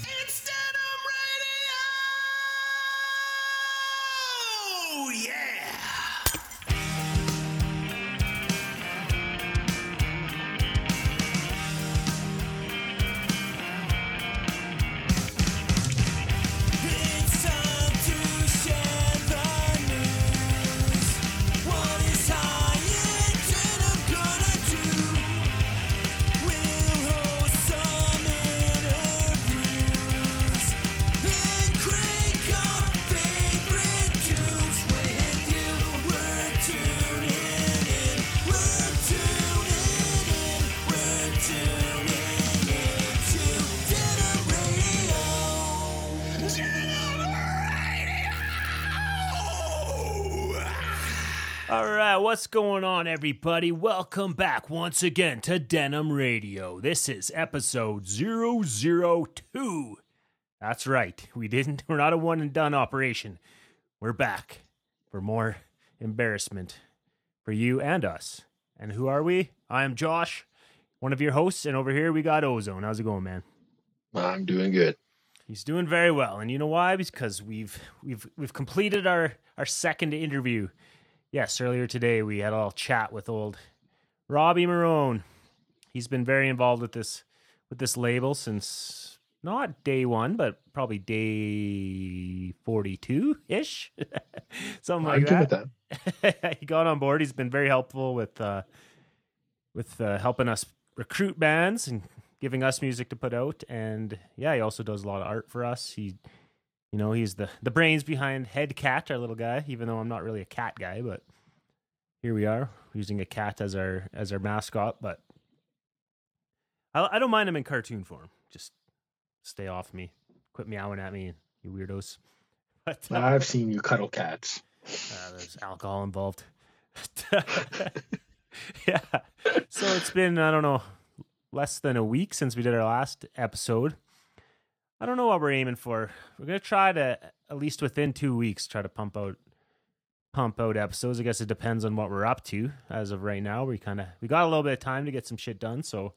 It's what's going on, everybody? Welcome back once again to Denim Radio. This is episode 002. That's right. We didn't, we're not a one and done operation. We're back for more embarrassment for you and us. And who are we? I am Josh, one of your hosts, and over here we got Ozone. How's it going, man? I'm doing good. He's doing very well, and you know why? Because we've we've we've completed our our second interview. Yes, earlier today we had a little chat with old Robbie Morön. He's been very involved with this with this label since not day one, but probably day forty two ish, something I'm like that. that. he got on board. He's been very helpful with uh, with uh, helping us recruit bands and giving us music to put out. And yeah, he also does a lot of art for us. He, you know, he's the the brains behind Head Cat, our little guy. Even though I'm not really a cat guy, but here we are using a cat as our as our mascot. But I, I don't mind him in cartoon form. Just stay off me. Quit meowing at me, you weirdos. But uh, I've seen you cuddle cats. uh, there's alcohol involved. yeah. So it's been, I don't know, less than a week since we did our last episode. I don't know what we're aiming for. We're gonna try to at least within two weeks try to pump out pump out episodes. I guess it depends on what we're up to. As of right now, we kind of we got a little bit of time to get some shit done. So,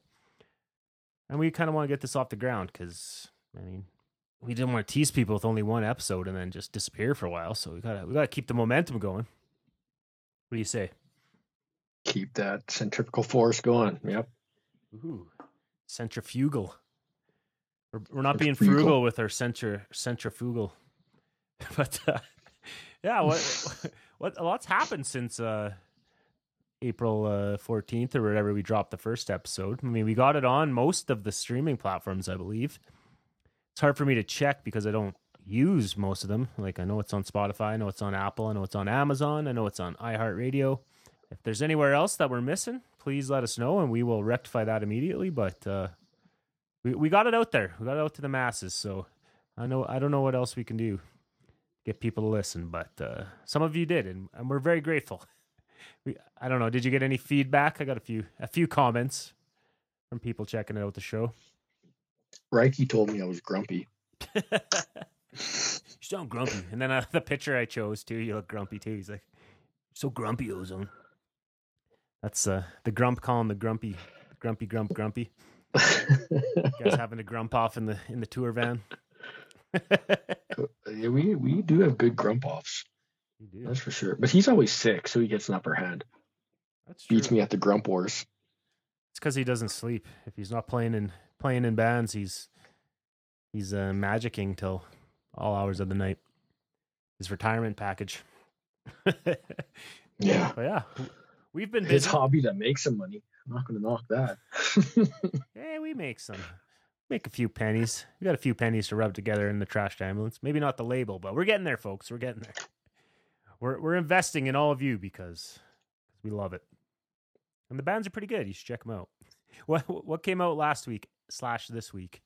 and we kind of want to get this off the ground because I mean, we didn't want to tease people with only one episode and then just disappear for a while. So we gotta we gotta keep the momentum going. What do you say? Keep that centrifugal force going. Yep. Ooh, centrifugal. We're, we're not being Centrifugal. frugal with our centri- centrifugal, but uh, yeah, what what a lot's happened since uh, April fourteenth or whatever we dropped the first episode. I mean, we got it on most of the streaming platforms, I believe. It's hard for me to check because I don't use most of them. Like I know it's on Spotify, I know it's on Apple, I know it's on Amazon, I know it's on iHeartRadio. If there's anywhere else that we're missing, please let us know and we will rectify that immediately. But uh, we we got it out there. We got it out to the masses. So I know I don't know what else we can do to get people to listen, but uh, some of you did, and, and we're very grateful. We, I don't know. Did you get any feedback? I got a few a few comments from people checking out the show. Reiki told me I was grumpy. you sound grumpy. And then uh, the picture I chose too, you look grumpy too. He's like, so grumpy, Ozone. That's uh, the grump calling the grumpy, grumpy, grump, grumpy. You guys having to grump off in the in the tour van. yeah, we we do have good grump offs. You do. That's for sure. But he's always sick, so he gets an upper hand. That's true. Beats me at the grump wars. It's because he doesn't sleep. If he's not playing in playing in bands, he's he's uh, magicking till all hours of the night. His retirement package. but Yeah. yeah, we've been His hobby that makes him money. I'm not gonna knock that. hey, we make some. Make a few pennies. We got a few pennies to rub together in the trash ambulance. Maybe not the label, but we're getting there, folks. We're getting there. We're we're investing in all of you because we love it. And the bands are pretty good. You should check them out. What what came out last week slash this week?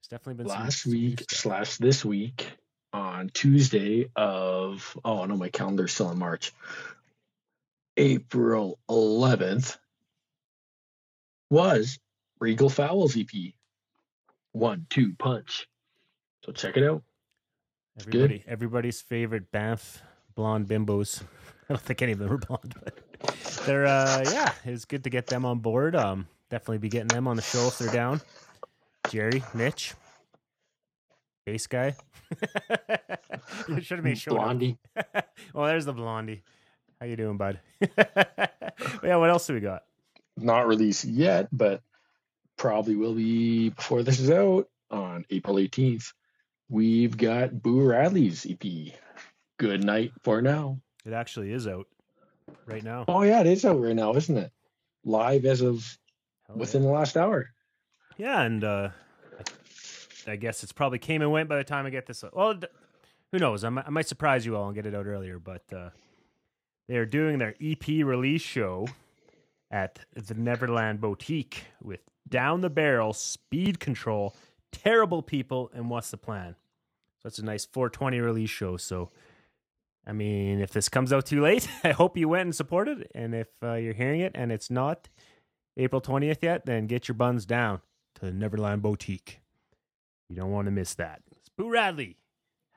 It's definitely been Last week slash this week on Tuesday of oh no, my calendar's still in March. April 11th was Regal Fowls EP. One, two, punch. So check it out. good. Everybody, everybody's favorite Banff blonde bimbos. I don't think any of them are blonde, but they're uh yeah, it's good to get them on board. Um definitely be getting them on the show if they're down. Jerry, Mitch. Bass guy. Should have made sure. Blondie. well, there's the blondie. How you doing, bud? yeah, what else do we got? Not released yet, but probably will be before this is out on April 18th. We've got Boo Radley's EP. Good night for now. It actually is out right now. Oh yeah, it is out right now, isn't it? Live as of Hell yeah. within the last hour. Yeah, and uh, I guess it's probably came and went by the time I get this. Well, who knows? I might, I might surprise you all and get it out earlier, but uh, they are doing their EP release show at the Neverland Boutique with Down the Barrel, Speed Control, Terrible People, and What's the Plan? So it's a nice 420 release show. So, I mean, if this comes out too late, I hope you went and supported. And if uh, you're hearing it and it's not April 20th yet, then get your buns down to the Neverland Boutique. You don't want to miss that. Spoo Radley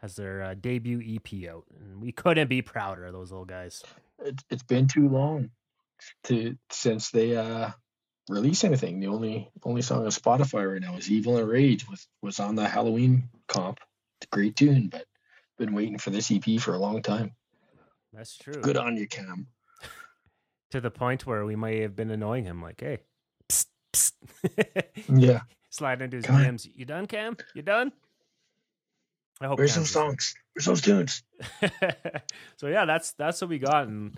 has their uh, debut EP out, and we couldn't be prouder of those little guys. It, it's been too long to since they uh release anything. The only only song on Spotify right now is "Evil and Rage" was was on the Halloween comp. It's a great tune, but been waiting for this EP for a long time. That's true. Good on you, Cam. To the point where we might have been annoying him, like, "Hey, psst, psst. Yeah, slide into his Come on. DMs. You done, Cam? You done?" I hope. where's Cam's those songs? Where's those tunes? so yeah, that's that's what we got, and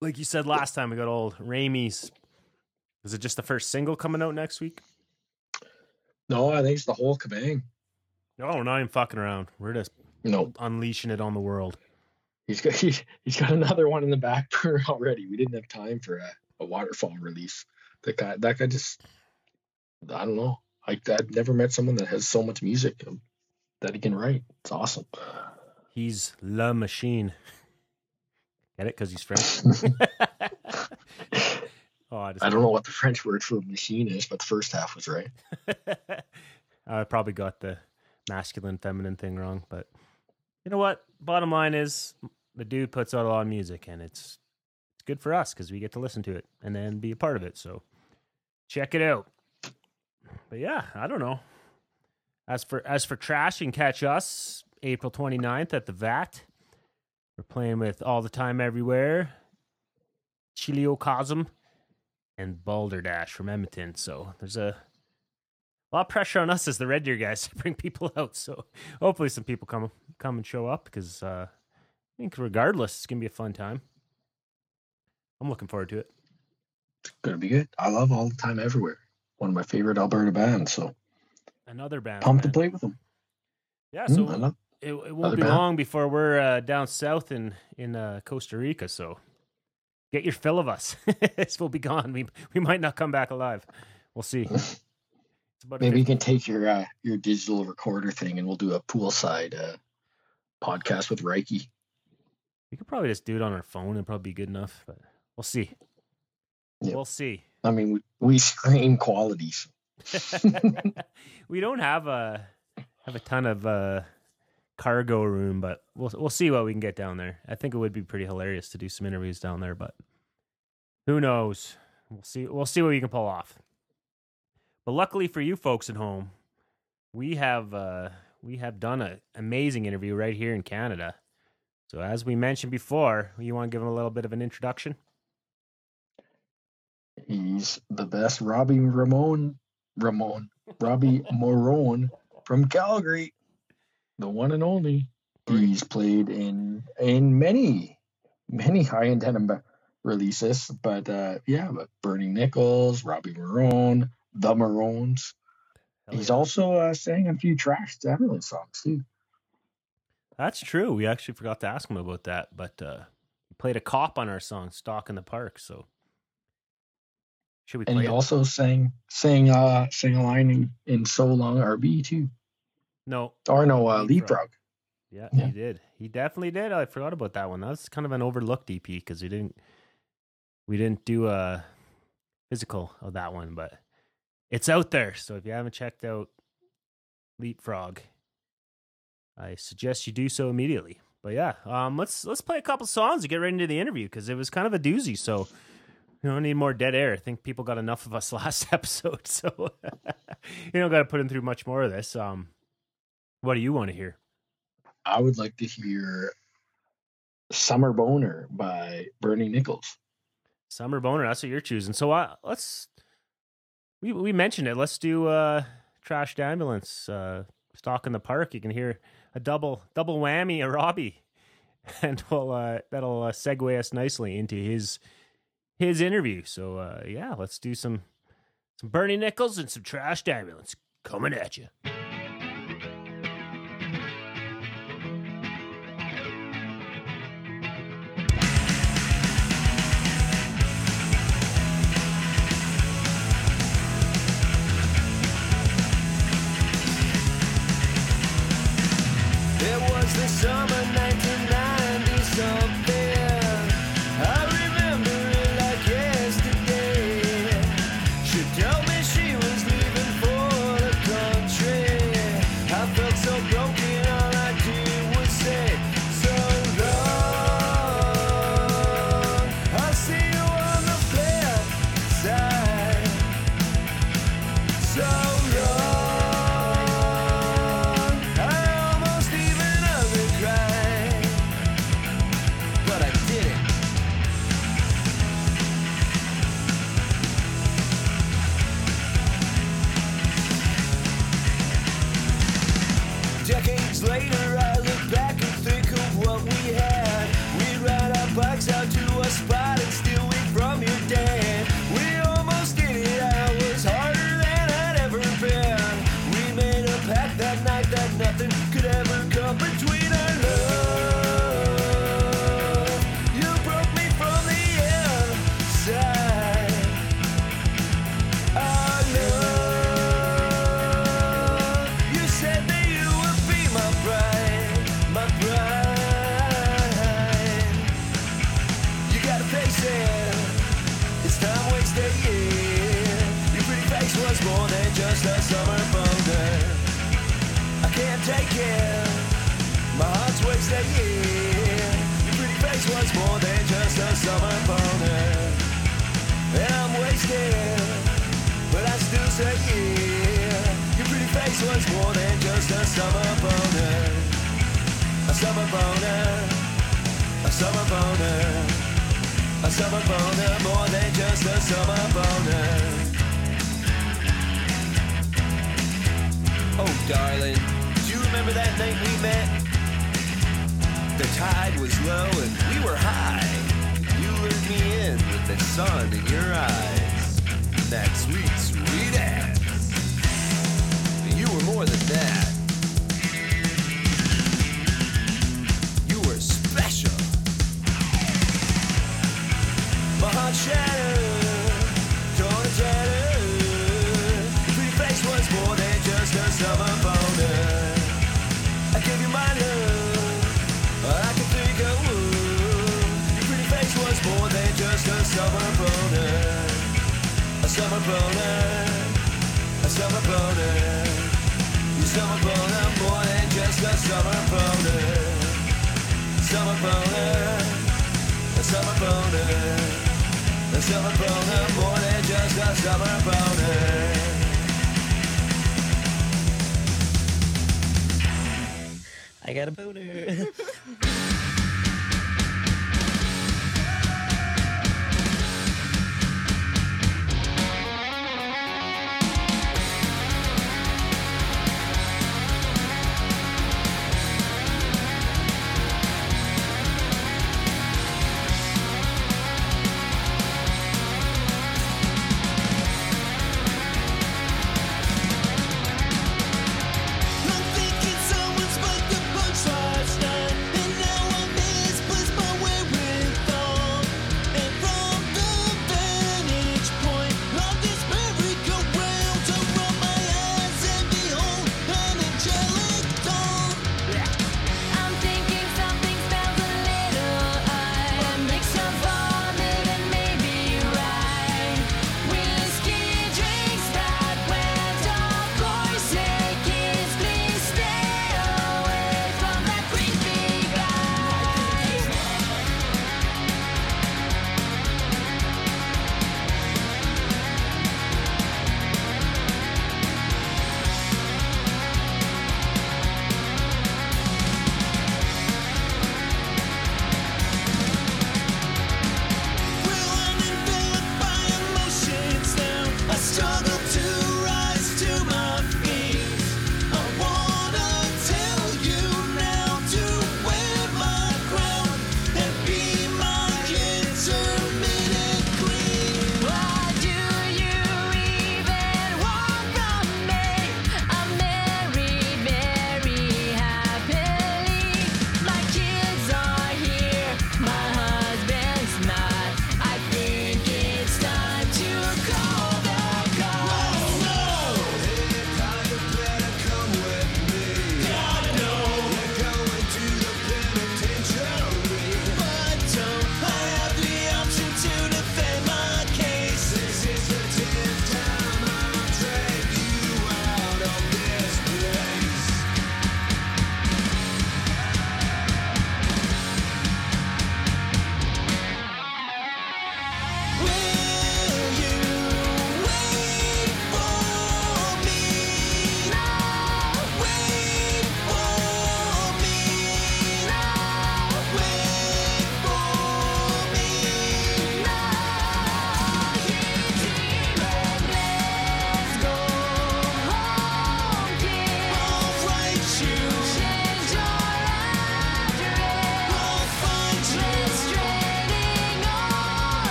like you said last time, we got old Ramey's. Is it just the first single coming out next week? No, I think it's the whole kabang. Oh, no, we're not even fucking around. We're just No, unleashing it on the world. he's got he, he's got another one in the back burner already. We didn't have time for a, a waterfall release. That guy, that guy just, I don't know. I I've never met someone that has so much music that he can write. It's awesome. He's La Machine. Get it? Because he's French. oh, I, I don't know what the French word for machine is, but the first half was right. I probably got the masculine, feminine thing wrong, but you know what? Bottom line is, the dude puts out a lot of music, and it's it's good for us because we get to listen to it and then be a part of it. So check it out. But yeah, I don't know. As for as for trash, can catch us April 29th at the VAT. We're playing with All the Time Everywhere, Chiliocosm, and Balderdash from Edmonton. So there's a a lot of pressure on us as the Red Deer guys to bring people out. So hopefully some people come come and show up because uh, I think regardless, it's gonna be a fun time. I'm looking forward to it. It's gonna be good. I love all the time everywhere. One of my favorite Alberta bands. So Another band. pumped to play with them. Yeah, so Mm, I love. It, it won't be band. long before we're uh, down south in in uh, Costa Rica. So get your fill of us. this will be gone. We we might not come back alive. We'll see. Maybe you can take your uh, your digital recorder thing and we'll do a poolside uh, podcast with Reiki. We could probably just do it on our phone and probably be good enough, but we'll see. Yeah. We'll see. I mean, we, we screen qualities. we don't have a have a ton of uh, cargo room, but we'll we'll see what we can get down there. I think it would be pretty hilarious to do some interviews down there, but who knows? We'll see. We'll see what we can pull off. But luckily for you folks at home, we have uh, we have done an amazing interview right here in Canada. So as we mentioned before, you want to give him a little bit of an introduction? He's the best Robbie Ramon, Ramon, Robbie Morön from Calgary, the one and only. He's played in in many many high end denim releases, but uh, yeah, but Burning Nickels, Robbie Morön, the Moröns. Hell He's yeah. also uh, sang a few Trash Everland songs too. That's true. We actually forgot to ask him about that, but uh, he played a cop on our song "Stalk in the Park." So should we And play he it? also sang sang uh sang a line in, in So Long RB too. No, Or no, uh, Leapfrog. Yeah, Yeah. he did. He definitely did. I forgot about that one. That's kind of an overlooked EP because we didn't we didn't do a physical of that one, but it's out there. So if you haven't checked out Leapfrog, I suggest you do so immediately. But yeah, um, let's let's play a couple songs to get right into the interview because it was kind of a doozy. So you don't need more dead air. I think people got enough of us last episode, so you don't got to put in through much more of this. Um, What do you want to hear? I would like to hear Summer Boner by Burning Nickels. Summer boner. That's what you're choosing. So uh, let's. We we mentioned it. Let's do uh, trashed ambulance. Uh, stalk in the park. You can hear a double double whammy of Robbie, and we'll uh, that'll uh, segue us nicely into his his interview. So uh, yeah, let's do some some Burning Nickels and some trashed ambulance coming at you. Face was more than just a summer boner. A summer boner. A summer boner. A summer boner More than just a summer boner. Oh darling Do you remember that night we met? The tide was low and we were high. You lured me in with the sun in your eyes. That sweet, more than that. You were special. My heart shattered, torn and face was more than just a summer boner. I gave you my love, I. Your pretty face was more than just a summer boner. A summer boner, a summer boner. Summer boner more than just a summer boner. Summer boner, a summer boner. A summer boner more than just a summer boner. I got a boner.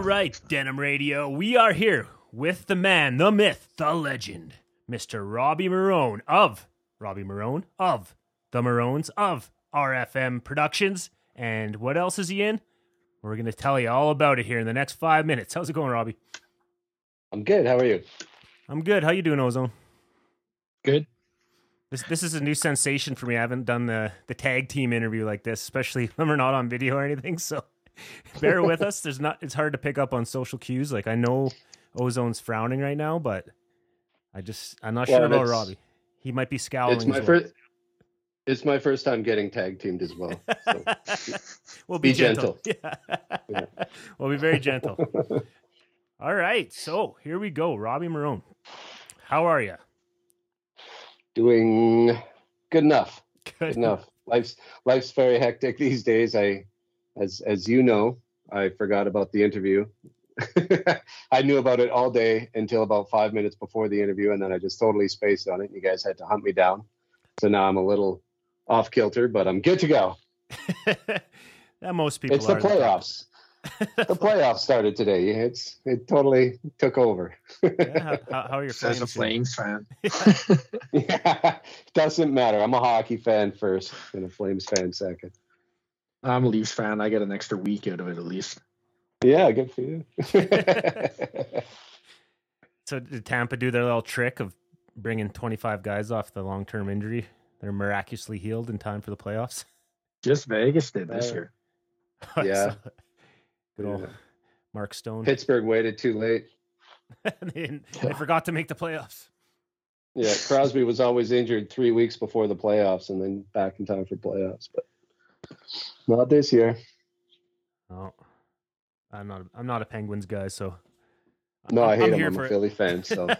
All right, Denim Radio, we are here with the man, the myth, the legend, Mr. Robbie Morön of Robbie Morön of the Moröns of RFM Productions. And what else is he in? We're going to tell you all about it here in the next five minutes. How's it going, Robbie? I'm good. How are you? I'm good. How you doing, Ozone? Good. This this is a new sensation for me. I haven't done the the tag team interview like this, especially when we're not on video or anything. So bear with us. There's not. It's hard to pick up on social cues. Like I know Ozone's frowning right now, but I just I'm not Well, sure about Robbie. He might be scowling. It's my well. first. It's my first time getting tag teamed as well. So. we'll be, Be gentle. gentle. Yeah. we'll be very gentle. All right. So here we go. Robbie Morön. How are you? Doing good enough. Good Good enough. Life's life's very hectic these days. I, as as you know, I forgot about the interview. I knew about it all day until about five minutes before the interview, and then I just totally spaced on it. And you guys had to hunt me down. So now I'm a little off kilter, but I'm good to go. that most people it's the playoffs. the playoffs started today. It's it totally took over. Yeah, how, how, how are your Says a Flames Flames fan. yeah, doesn't matter. I'm a hockey fan first and a Flames fan second. I'm a Leafs fan. I get an extra week out of it at least. Yeah, good for you. So did Tampa do their little trick of bringing 25 guys off the long-term injury? They're miraculously healed in time for the playoffs. Just Vegas did this Uh, year. Yeah. Good old Yeah. Mark Stone. Pittsburgh waited too late. they, they forgot to make the playoffs. Yeah, Crosby was always injured three weeks before the playoffs, and then back in time for playoffs. But not this year. Oh, I'm not. I'm not a Penguins guy, so No, I I'm- hate I'm him. I'm a it. Philly fan. So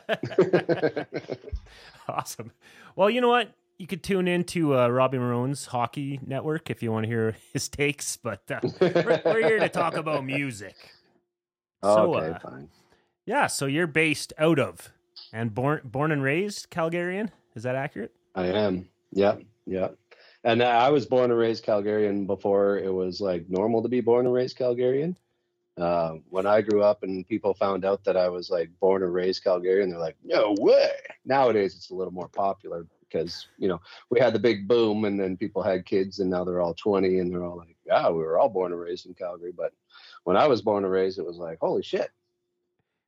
awesome. Well, you know what? You could tune into uh, Robbie Morön's Hockey Network if you want to hear his takes, but uh, we're, we're here to talk about music. So, okay, uh, fine. Yeah, so you're based out of and born born and raised Calgarian. Is that accurate? I am. Yeah, Yep. And I was born and raised Calgarian before it was like normal to be born and raised Calgarian. Uh, when I grew up and people found out that I was like born and raised Calgarian, they're like, no way. Nowadays, it's a little more popular because, you know, we had the big boom and then people had kids and now they're all 20 and they're all like, yeah, we were all born and raised in Calgary. But when I was born and raised, it was like, holy shit.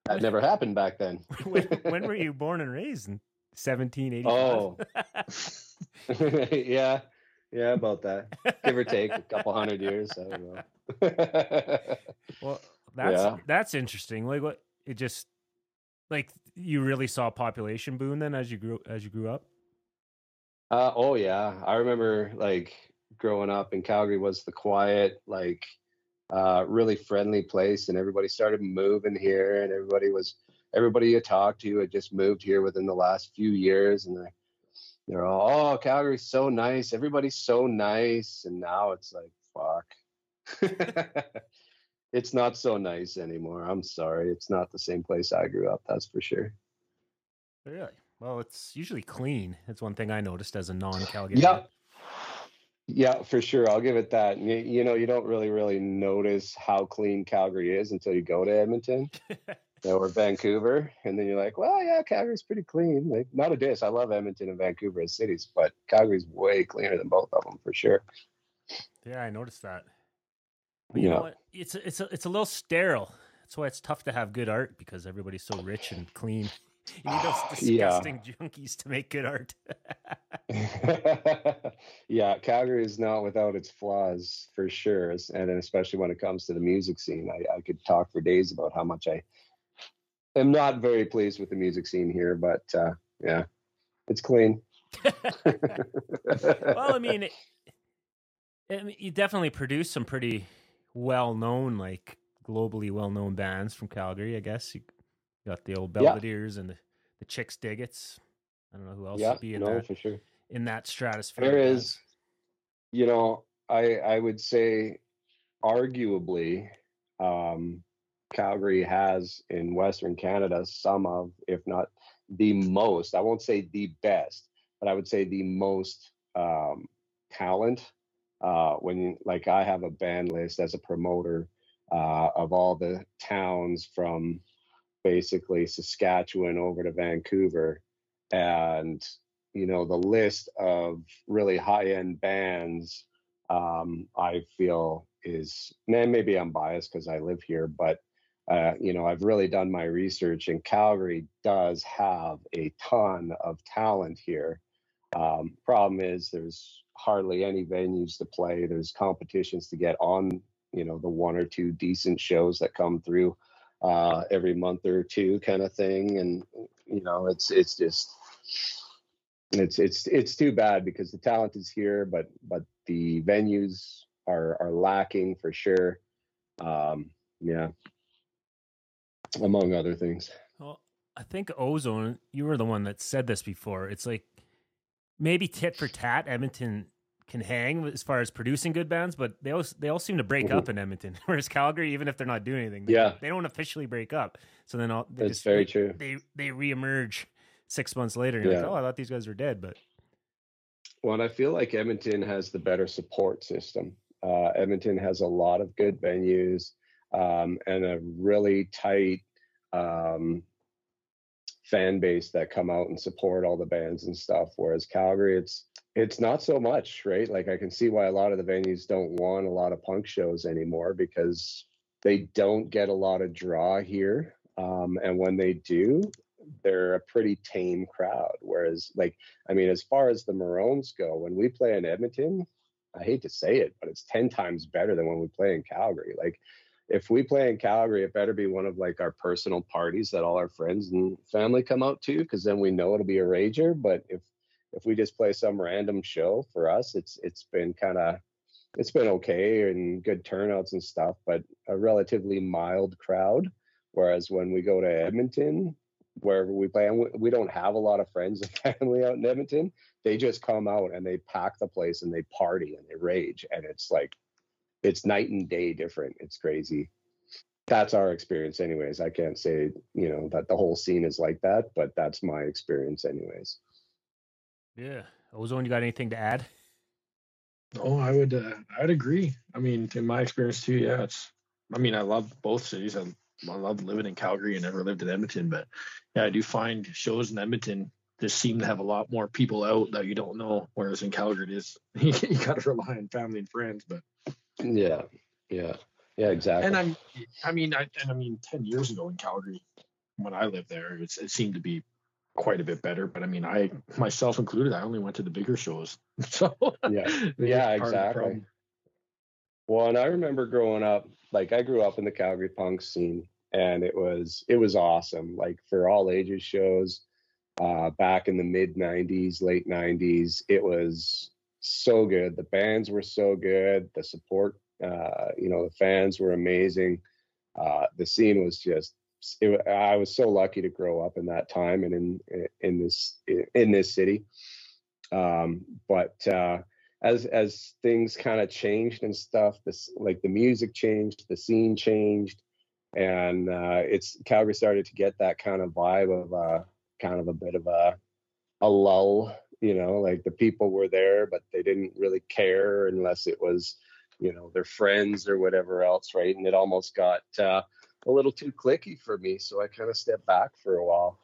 That never happened back then. when, when were you born and raised in 1785? Oh. yeah, yeah, about that. Give or take a couple hundred years. I don't know. well, that's Yeah. that's interesting. Like what it just like you really saw a population boom then as you grew as you grew up. uh, oh yeah, I remember like growing up in Calgary was the quiet, like uh, really friendly place, and everybody started moving here, and everybody was everybody you talked to had just moved here within the last few years, and they're they're all, oh, Calgary's so nice, everybody's so nice, and now it's like fuck. it's not so nice anymore. I'm sorry. It's not the same place I grew up, that's for sure. Really? Well, it's usually clean. That's one thing I noticed as a non-Calgarian. Yeah. Yeah, for sure. I'll give it that. You, you know, you don't really, really notice how clean Calgary is until you go to Edmonton you know, or Vancouver. And then you're like, well, yeah, Calgary's pretty clean. Like, not a diss. I love Edmonton and Vancouver as cities, but Calgary's way cleaner than both of them for sure. Yeah, I noticed that. But you know Yeah. what? It's a, it's a, it's a little sterile. That's why it's tough to have good art because everybody's so rich and clean. You need those Yeah. disgusting junkies to make good art. yeah, Calgary is not without its flaws for sure, and then especially when it comes to the music scene. I, I could talk for days about how much I am not very pleased with the music scene here, but uh, yeah, it's clean. well, I mean, it, I mean, you definitely produce some pretty well-known, like globally well-known bands from Calgary. I guess you got the old Yeah. Belvedere's and the, the Chixdiggits. I don't know who else yeah, would be in no, that for sure. in that stratosphere. There is, you know, I I would say, arguably, um, Calgary has in Western Canada some of, if not the most, I won't say the best, but I would say the most um, talent. Uh, when like I have a band list as a promoter, uh, of all the towns from basically Saskatchewan over to Vancouver. And, you know, the list of really high end bands, um, I feel is, man, maybe I'm biased because I live here, but, uh, you know, I've really done my research, and Calgary does have a ton of talent here. Um, problem is, there's hardly any venues to play. There's competitions to get on, you know, the one or two decent shows that come through uh, every month or two, kind of thing. And you know, it's it's just it's it's it's too bad because the talent is here, but but the venues are are lacking for sure. Um, yeah, among other things. Well, I think Ozone, you were the one that said this before. It's like maybe tit for tat, Edmonton can hang as far as producing good bands, but they all they all seem to break Mhm. up in Edmonton. Whereas Calgary, even if they're not doing anything, they, Yeah. they don't officially break up. So then all, they That's just, very they, true. They they reemerge six months later. And you're like, oh, I thought these guys were dead, but Well, and I feel like Edmonton has the better support system. Uh, Edmonton has a lot of good venues um, and a really tight um, fan base that come out and support all the bands and stuff. Whereas Calgary, it's it's not so much, right? Like I can see why a lot of the venues don't want a lot of punk shows anymore because they don't get a lot of draw here. Um, and when they do, they're a pretty tame crowd. Whereas, like, I mean, as far as the Moröns go, when we play in Edmonton, I hate to say it, but it's 10 times better than when we play in Calgary. Like, if we play in Calgary, it better be one of like our personal parties that all our friends and family come out to, because then we know it'll be a rager. But if if we just play some random show for us, it's it's been kind of it's been okay and good turnouts and stuff, but a relatively mild crowd. Whereas when we go to Edmonton, wherever we play, and we, we don't have a lot of friends and family out in Edmonton, they just come out and they pack the place and they party and they rage, and it's like it's night and day different. It's crazy. That's our experience, anyways. I can't say you know that the whole scene is like that, but that's my experience, anyways. yeah. Ozone, you got anything to add? Oh, I would uh, I would agree. I mean, in my experience too, yeah, it's. I mean, I love both cities. I, I love living in Calgary. and never lived in Edmonton, but yeah, I do find shows in Edmonton just seem to have a lot more people out that you don't know. Whereas in Calgary, it is you, got to rely on family and friends. But Yeah, yeah, yeah, exactly. and I'm, I mean, I and I mean, ten years ago in Calgary, when I lived there, it's, it seemed to be quite a bit better. But I mean, I myself included, I only went to the bigger shows. So Yeah. Yeah, part of the exactly. Well, and I remember growing up, like I grew up in the Calgary punk scene, and it was it was awesome. Like for all ages shows, uh, back in the mid '90s, late '90s, it was so good. The bands were so good. The support, uh, you know, the fans were amazing. Uh, the scene was just. It, I was so lucky to grow up in that time and in in this in this city. Um, but uh, as as things kind of changed and stuff this like the music changed the scene changed and uh it's calgary started to get that kind of vibe of uh kind of a bit of a a lull you know like the people were there but they didn't really care unless it was you know their friends or whatever else right and it almost got uh a little too clicky for me so i kind of stepped back for a while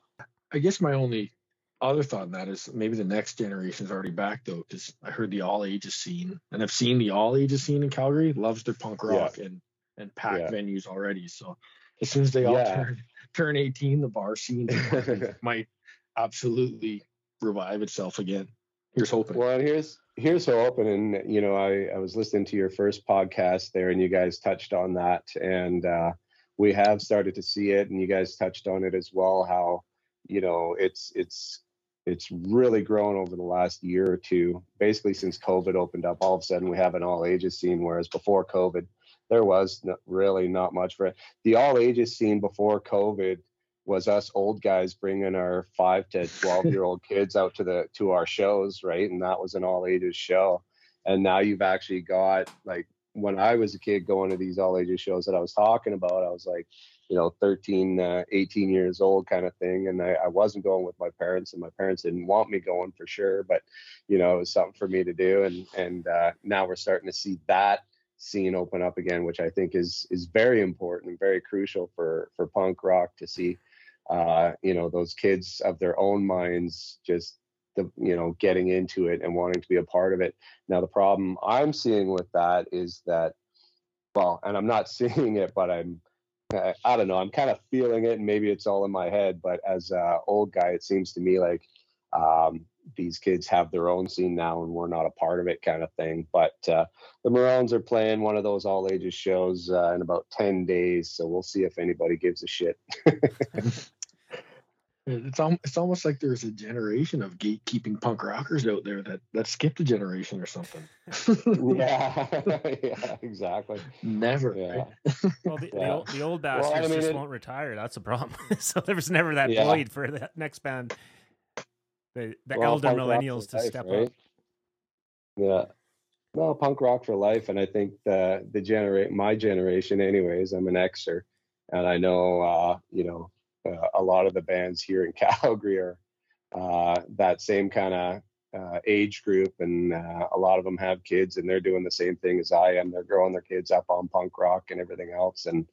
I guess my only other thought on that is maybe the next generation is already back though, because I heard the all ages scene and I've seen the all ages scene in Calgary loves their punk Yeah. rock and and packed Yeah. venues already. So as soon as they all Yeah. turn turn 18, the bar scene might absolutely revive itself again. Here's hoping. Well, here's here's hope, and, you know, I I was listening to your first podcast there, and you guys touched on that, and uh, we have started to see it, and you guys touched on it as well. How you know it's it's it's really grown over the last year or two. Basically, since COVID opened up, all of a sudden we have an all ages scene, whereas before COVID, there was really not much for it. The all ages scene before COVID was us old guys bringing our five to 12 year old kids out to the to our shows right? And that was an all ages show. And now you've actually got like when i was a kid going to these all ages shows that i was talking about i was like you know 13 uh, 18 years old kind of thing. And I, I wasn't going with my parents and my parents didn't want me going for sure but you know it was something for me to do. And and uh, now we're starting to see that scene open up again, which I think is is very important and very crucial for for punk rock to see. Uh, you know, those kids of their own minds just the you know getting into it and wanting to be a part of it. Now the problem I'm seeing with that is that, well, and I'm not seeing it, but I'm I, I don't know. I'm kind of feeling it, and maybe it's all in my head. But as a old guy, it seems to me like um, these kids have their own scene now, and we're not a part of it, kind of thing. But uh, the Moröns are playing one of those all ages shows uh, in about ten days, so we'll see if anybody gives a shit. It's al- it's almost like there's a generation of gatekeeping punk rockers out there that that skipped a generation or something. yeah, yeah, exactly. Never. Yeah. right? Well, the, the, Yeah. old, the old Well, I bastards mean, just it- won't retire. That's a problem. so there was never that Yeah. void for the next band, the the Well, elder punk rock for millennials to life, step right? up. Yeah. Well, punk rock for life, and I think the the generate my generation, anyways. I'm an Xer, and I know uh, you know uh, a lot of the bands here in Calgary are uh, that same kind of uh, age group, and uh, a lot of them have kids, and they're doing the same thing as I am. They're growing their kids up on punk rock and everything else, and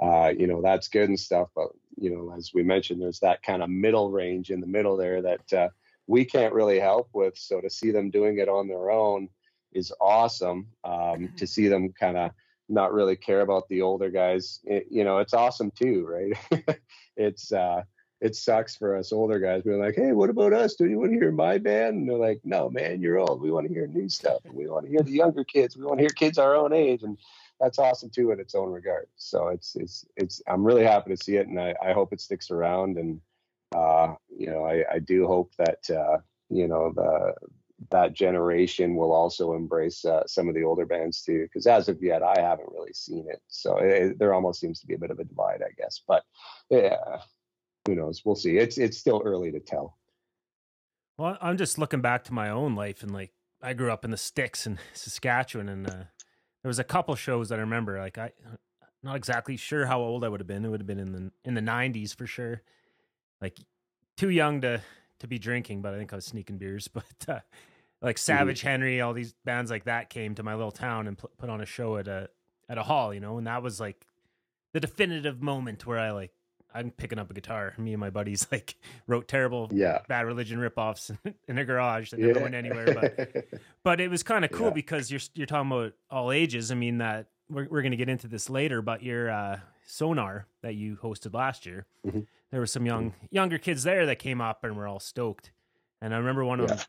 uh, you know that's good and stuff. But you know, as we mentioned, there's that kind of middle range in the middle there that uh, we can't really help with. So to see them doing it on their own is awesome. Um, to see them kind of not really care about the older guys, it, you know, it's awesome too, right? it's uh, it sucks for us older guys being like, hey, what about us? Do you want to hear my band? And they're like, no, man, you're old. We want to hear new stuff. We want to hear the younger kids. We want to hear kids our own age, and that's awesome too in its own regard. So it's it's it's I'm really happy to see it, and I, I hope it sticks around. And uh, you know, I, I do hope that uh, you know the that generation will also embrace uh, some of the older bands too. Because as of yet, I haven't really seen it. So it, there almost seems to be a bit of a divide, I guess. But yeah, who knows? We'll see. It's it's still early to tell. Well, I'm just looking back to my own life and like I grew up in the sticks in Saskatchewan, and uh, there was a couple shows that I remember. Like I, not exactly sure how old I would have been. It would have been in the in the 90s for sure. Like too young to to be drinking, but I think I was sneaking beers. But uh, like Savage Henry, all these bands like that came to my little town and put on a show at a at a hall, you know, and that was like the definitive moment where I like I'm picking up a guitar. Me and my buddies like wrote terrible Yeah. bad religion ripoffs in a garage that never went anywhere. But but it was kind of cool Yeah. because you're you're talking about all ages. I mean that we're we're gonna get into this later, but your uh, sonar that you hosted last year, Mhm. There were some young mm. younger kids there that came up and were all stoked. And I remember one of Yeah. them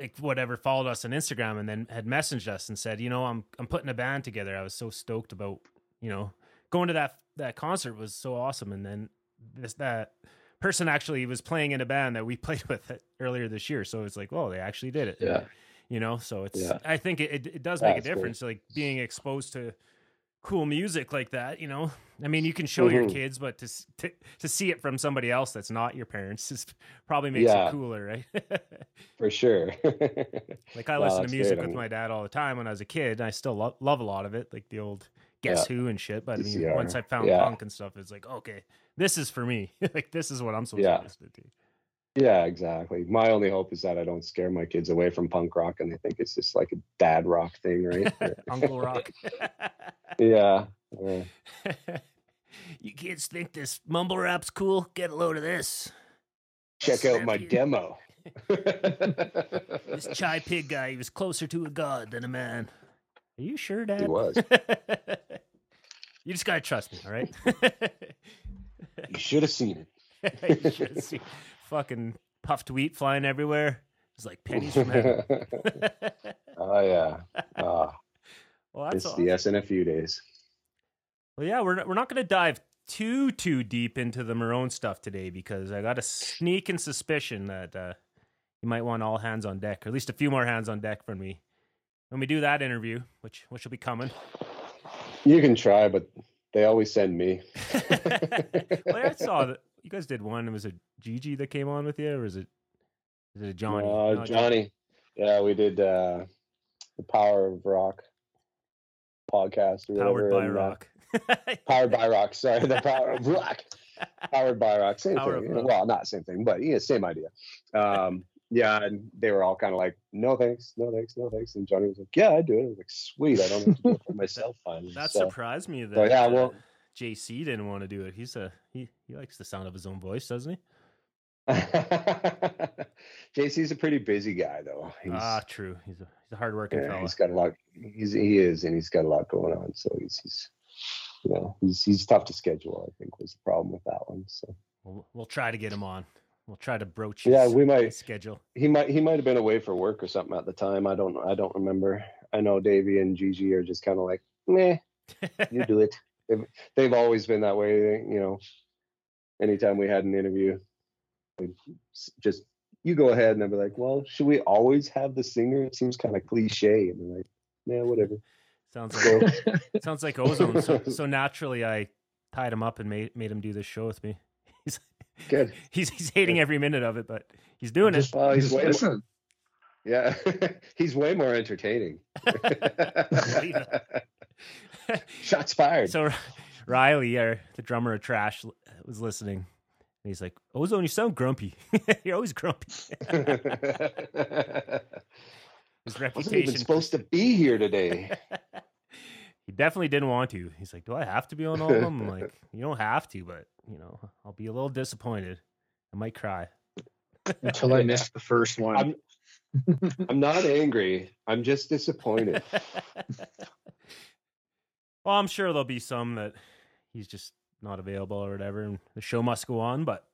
like whatever followed us on Instagram and then had messaged us and said, you know, I'm I'm putting a band together. I was so stoked about, you know, going to that that concert was so awesome. And then this that person actually was playing in a band that we played with earlier this year. So it's like, oh, they actually did it. yeah. You know, so it's Yeah. I think it, it, does make That's a difference, like being exposed to cool music like that, you know. I mean, you can show your Mhm. kids, but to, to to see it from somebody else that's not your parents is probably makes Yeah. it cooler, right? For sure. Like I Wow, listen to music great. With my dad all the time when I was a kid. And I still lo- love a lot of it, like the old Guess Who and shit. But I mean, once I found yeah. punk and stuff, it's like, okay, this is for me. like this is what I'm supposed Yeah. to listen to. Yeah, exactly. My only hope is that I don't scare my kids away from punk rock and they think it's just like a dad rock thing, right? Uncle Rock. yeah. yeah. you kids think this mumble rap's cool? Get a load of this. Check out my you. demo. This chai pig guy, he was closer to a god than a man. Are you sure, Dad? He was. you just gotta trust me, all right? You should have seen it. You should see fucking puffed wheat flying everywhere. It's like pennies from heaven. oh yeah. Oh, well, that's it's awesome. the SNFU days. Well, yeah, we're not, we're not going to dive too too deep into the Morön stuff today because I got a sneaking suspicion that uh, you might want all hands on deck, or at least a few more hands on deck from me when we do that interview, which which will be coming. You can try, but they always send me. well, I saw that you guys did one. It was it Gigi that came on with you, or is it is it Johnny? Uh, No, Johnny. Yeah, we did uh, the Power of Rock podcast or powered whatever, by and, uh, Rock. Powered by Rock. Sorry, the Power of Rock. Powered by Rock. Same Power thing. Well, not same thing, but yeah, same idea. Um, yeah, and they were all kind of like, no thanks, no thanks, no thanks. And Johnny was like, yeah, I do it. I was like, sweet, I don't have to do it for myself finally. That so, surprised me that so yeah, uh, well- JC didn't want to do it. He's a he he likes the sound of his own voice, doesn't he? JC's a pretty busy guy though. He's, ah, true. He's a he's a hardworking yeah, fella. he's got a lot. He's he is, and he's got a lot going on. So he's he's you know he's he's tough to schedule. I think was the problem with that one. So We'll, we'll try to get him on. We'll try to broach Yeah, we might- his schedule. he might he might have been away for work or something at the time. I don't I don't remember. I know Davey and Gigi are just kind of like, meh, you do it. They've, they've always been that way. They, you know, anytime we had an interview, just you go ahead and I'd be like, well, should we always have the singer? It seems kind of cliche. And they're like, yeah, whatever. sounds So, like sounds like ozone. So, so naturally, I tied him up and made made him do this show with me. He's good. he's he's hating every minute of it, but he's doing it. Just, Well, he's just way more- Yeah, he's way more entertaining. Believe Shots fired. So Riley, our, the drummer of Trash, was listening. And he's like, oh, Ozone, you sound grumpy. You're always grumpy. His Wasn't even supposed to be here today. he definitely didn't want to. He's like, Do I have to be on all of them? I'm like, You don't have to, but, you know, I'll be a little disappointed. I might cry. Until I missed the first one. I'm I'm not angry. I'm just disappointed. Well, I'm sure there'll be some that he's just not available or whatever, and the show must go on. But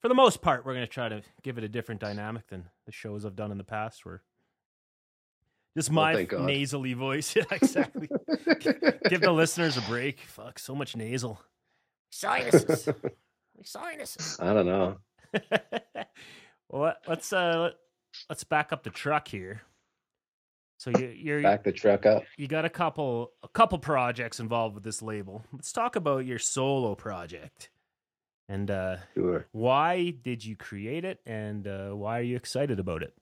for the most part, we're going to try to give it a different dynamic than the shows I've done in the past, where just my thank nasally voice. Yeah, exactly. give the listeners a break. Fuck, so much nasal. Sinuses. My sinuses. I don't know. well, let- let's uh, let's back up the truck here. So you, you're Back the truck up. you got a couple a couple projects involved with this label. Let's talk about your solo project. And uh Sure. why did you create it and uh why are you excited about it?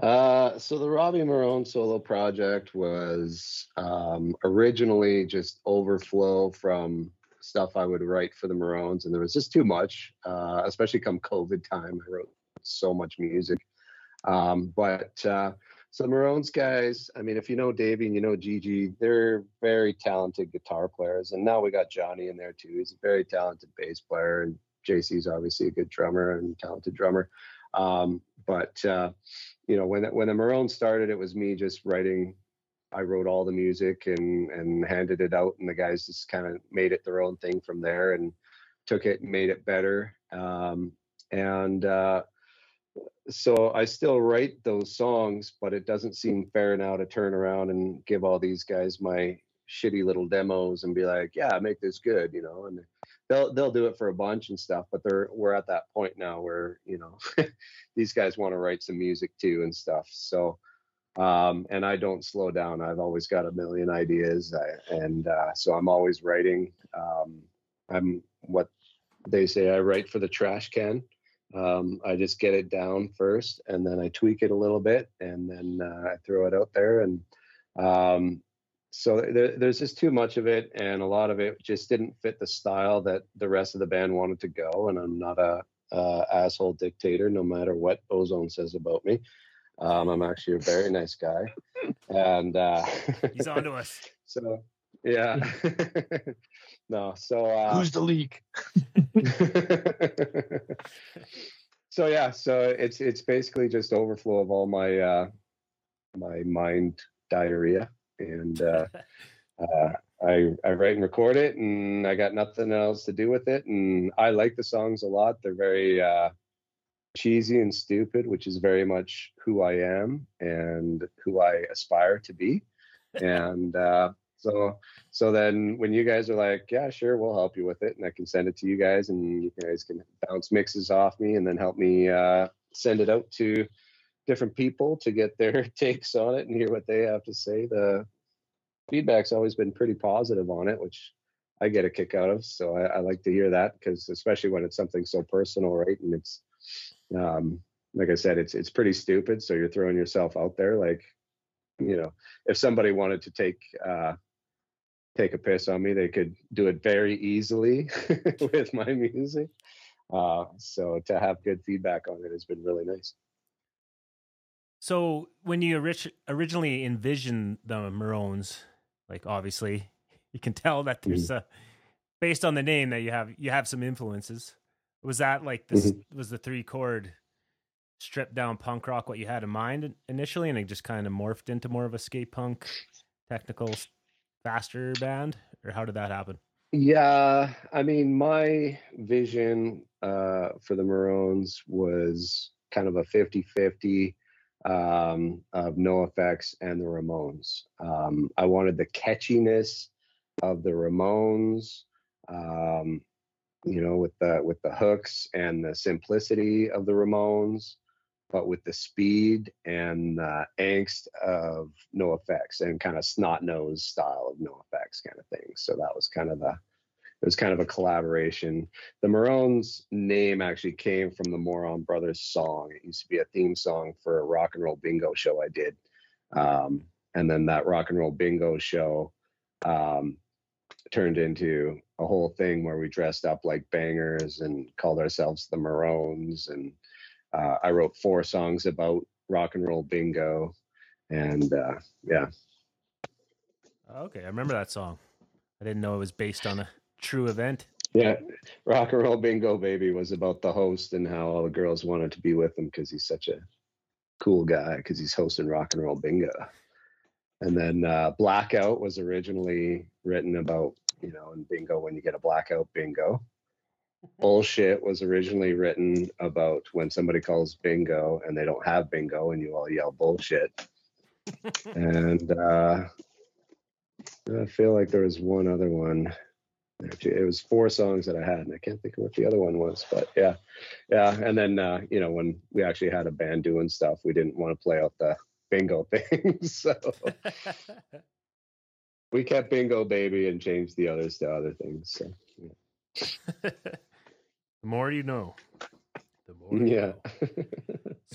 Uh, so the Robbie Morön solo project was um, originally just overflow from stuff I would write for the Moröns, and there was just too much, uh, especially come COVID time. I wrote so much music. Um, but uh, so Moröns guys, I mean, if you know Davey and you know Gigi, they're very talented guitar players, and now we got Johnny in there too. He's a very talented bass player, and JC's obviously a good drummer and talented drummer. Um, but uh, you know, when when the Moröns started, it was me just writing. I wrote all the music and and handed it out, and the guys just kind of made it their own thing from there and took it and made it better. Um, and uh, so I still write those songs, but it doesn't seem fair now to turn around and give all these guys my shitty little demos and be like, "Yeah, make this good," you know. And they'll they'll do it for a bunch and stuff, but they're we're at that point now where you know these guys want to write some music too and stuff. So um, and I don't slow down. I've always got a million ideas, I, and uh, so I'm always writing. Um, I'm what they say. I write for the trash can. Um, I just get it down first, and then I tweak it a little bit, and then uh, I throw it out there. And um, so there, there's just too much of it, and a lot of it just didn't fit the style that the rest of the band wanted to go. And I'm not a uh, asshole dictator, no matter what Ozone says about me. Um, I'm actually a very nice guy, and uh, He's on to us. so yeah, no. So uh, Who's the leak? so yeah, so it's it's basically just overflow of all my uh, my mind diarrhea, and uh, uh, I I write and record it, and I got nothing else to do with it, and I like the songs a lot. They're very uh, cheesy and stupid, which is very much who I am and who I aspire to be, and. Uh, so so then when you guys are like, yeah, sure, we'll help you with it, and I can send it to you guys, and you guys can bounce mixes off me, and then help me uh, send it out to different people to get their takes on it and hear what they have to say. The feedback's always been pretty positive on it, which I get a kick out of. So I, I like to hear that because especially when it's something so personal, right? And it's um, like I said, it's it's pretty stupid. So you're throwing yourself out there, like you know, if somebody wanted to take uh, take a piss on me, they could do it very easily with my music. Uh, so to have good feedback on it has been really nice. So when you orig- originally envisioned the Moröns, like obviously you can tell that there's a based on the name that you have you have some influences. Was that like this was the three chord stripped down punk rock what you had in mind initially and it just kind of morphed into more of a skate punk technical faster band or how did that happen? Yeah, I mean, my vision uh, for the Moröns was kind of a 50 50 um, of NOFX and the Ramones. Um, I wanted the catchiness of the Ramones, um, you know, with the with the hooks and the simplicity of the Ramones, but with the speed and the angst of NOFX and kind of snot nose style of NOFX kind of thing. So that was kind of the it was kind of a collaboration. The Moröns name actually came from the Moron Brothers song. It used to be a theme song for a rock and roll bingo show I did. Um, and then that rock and roll bingo show um, turned into a whole thing where we dressed up like bangers and called ourselves the Moröns. And uh, I wrote four songs about rock and roll bingo. And uh, yeah, Okay, I remember that song. I didn't know it was based on a true event. Yeah, Rock and Roll Bingo Baby was about the host and how all the girls wanted to be with him because he's such a cool guy because he's hosting Rock and Roll Bingo. And then uh, Blackout was originally written about, you know, in bingo when you get a blackout bingo. Bullshit was originally written about when somebody calls bingo and they don't have bingo and you all yell bullshit. and uh, I feel like there was one other one. It was four songs that I had, and I can't think of what the other one was. But yeah, yeah. And then uh, you know, when we actually had a band doing stuff, we didn't want to play out the bingo thing, so we kept bingo baby and changed the others to other things. So the more you know. The more you yeah. know.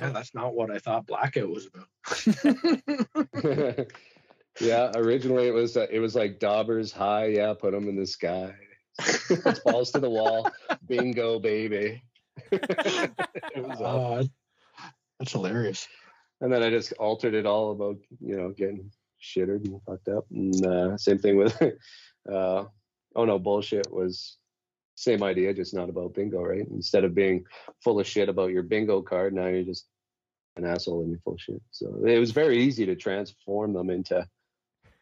Yeah, that's not what I thought Blackout was about. yeah. Originally, it was uh, it was like daubers high. Yeah, put them in the sky. It's balls to the wall. Bingo baby. it was awesome. Oh, that's hilarious. and then I just altered it all about you know getting shittered and fucked up. And uh, same thing with uh, oh no bullshit was same idea, just not about bingo, right? Instead of being full of shit about your bingo card, now you're just an asshole and you're full of shit. So it was very easy to transform them into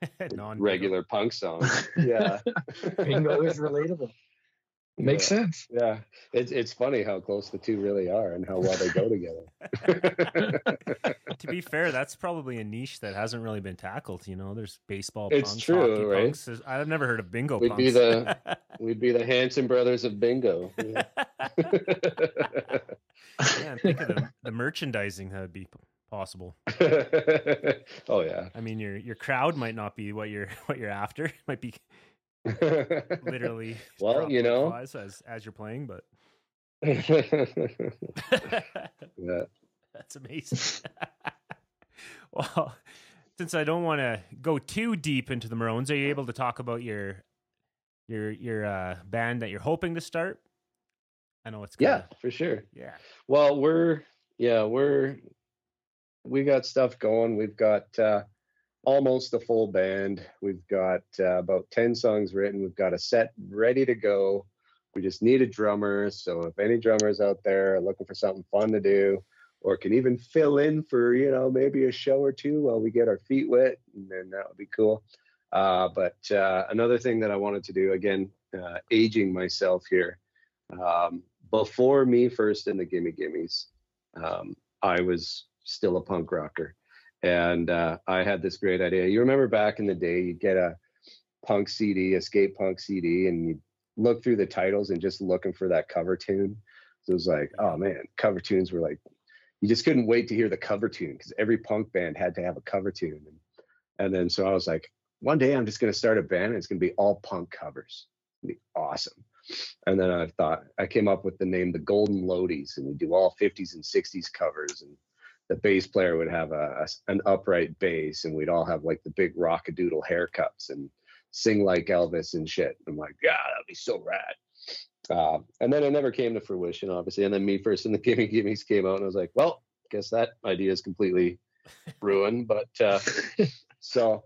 Non-bingo. regular punk songs. Yeah, Bingo is relatable. Makes Yeah. sense. Yeah, it's it's funny how close the two really are and how well they go together. to be fair, that's probably a niche that hasn't really been tackled. You know, there's baseball It's punks, true, right? punks. I've never heard of bingo We'd punks. be the- We'd be the Hanson brothers of bingo. Yeah. Man, think of the, the merchandising that would be possible. oh yeah. I mean, your your crowd might not be what you're what you're after. It might be literally Well, you know. as as you're playing, but yeah. that's amazing. well, since I don't want to go too deep into the Moröns, are you able to talk about your your your uh, band that you're hoping to start? I know it's Yeah, kinda- for sure. yeah. Well, we're yeah, we're we got stuff going. We've got uh almost a full band. We've got uh, about 10 songs written. We've got a set ready to go. We just need a drummer. So if any drummers out there are looking for something fun to do or can even fill in for, you know, maybe a show or two while we get our feet wet, then that would be cool. Uh, but uh, another thing that I wanted to do, again, uh, aging myself here, um, before Me First and the Gimme Gimmes, um, I was still a punk rocker. And uh, I had this great idea. You remember back in the day, you'd get a punk CD, a skate punk CD, and you'd look through the titles and just looking for that cover tune. So it was like, oh man, cover tunes were like, you just couldn't wait to hear the cover tune because every punk band had to have a cover tune. And, and then so I was like, one day I'm just going to start a band and it's going to be all punk covers. It'd be awesome. And then I thought I came up with the name the Golden Loadies, and we do all 50s and 60s covers. And the bass player would have a, a- an upright bass, and we'd all have like the big rockadoodle haircuts and sing like Elvis and shit. I'm like, yeah, that'd be so rad. Uh, and then it never came to fruition, obviously. And then me first and the Gimme Gimmes came out, and I was like, well, guess that idea is completely ruined. But uh, so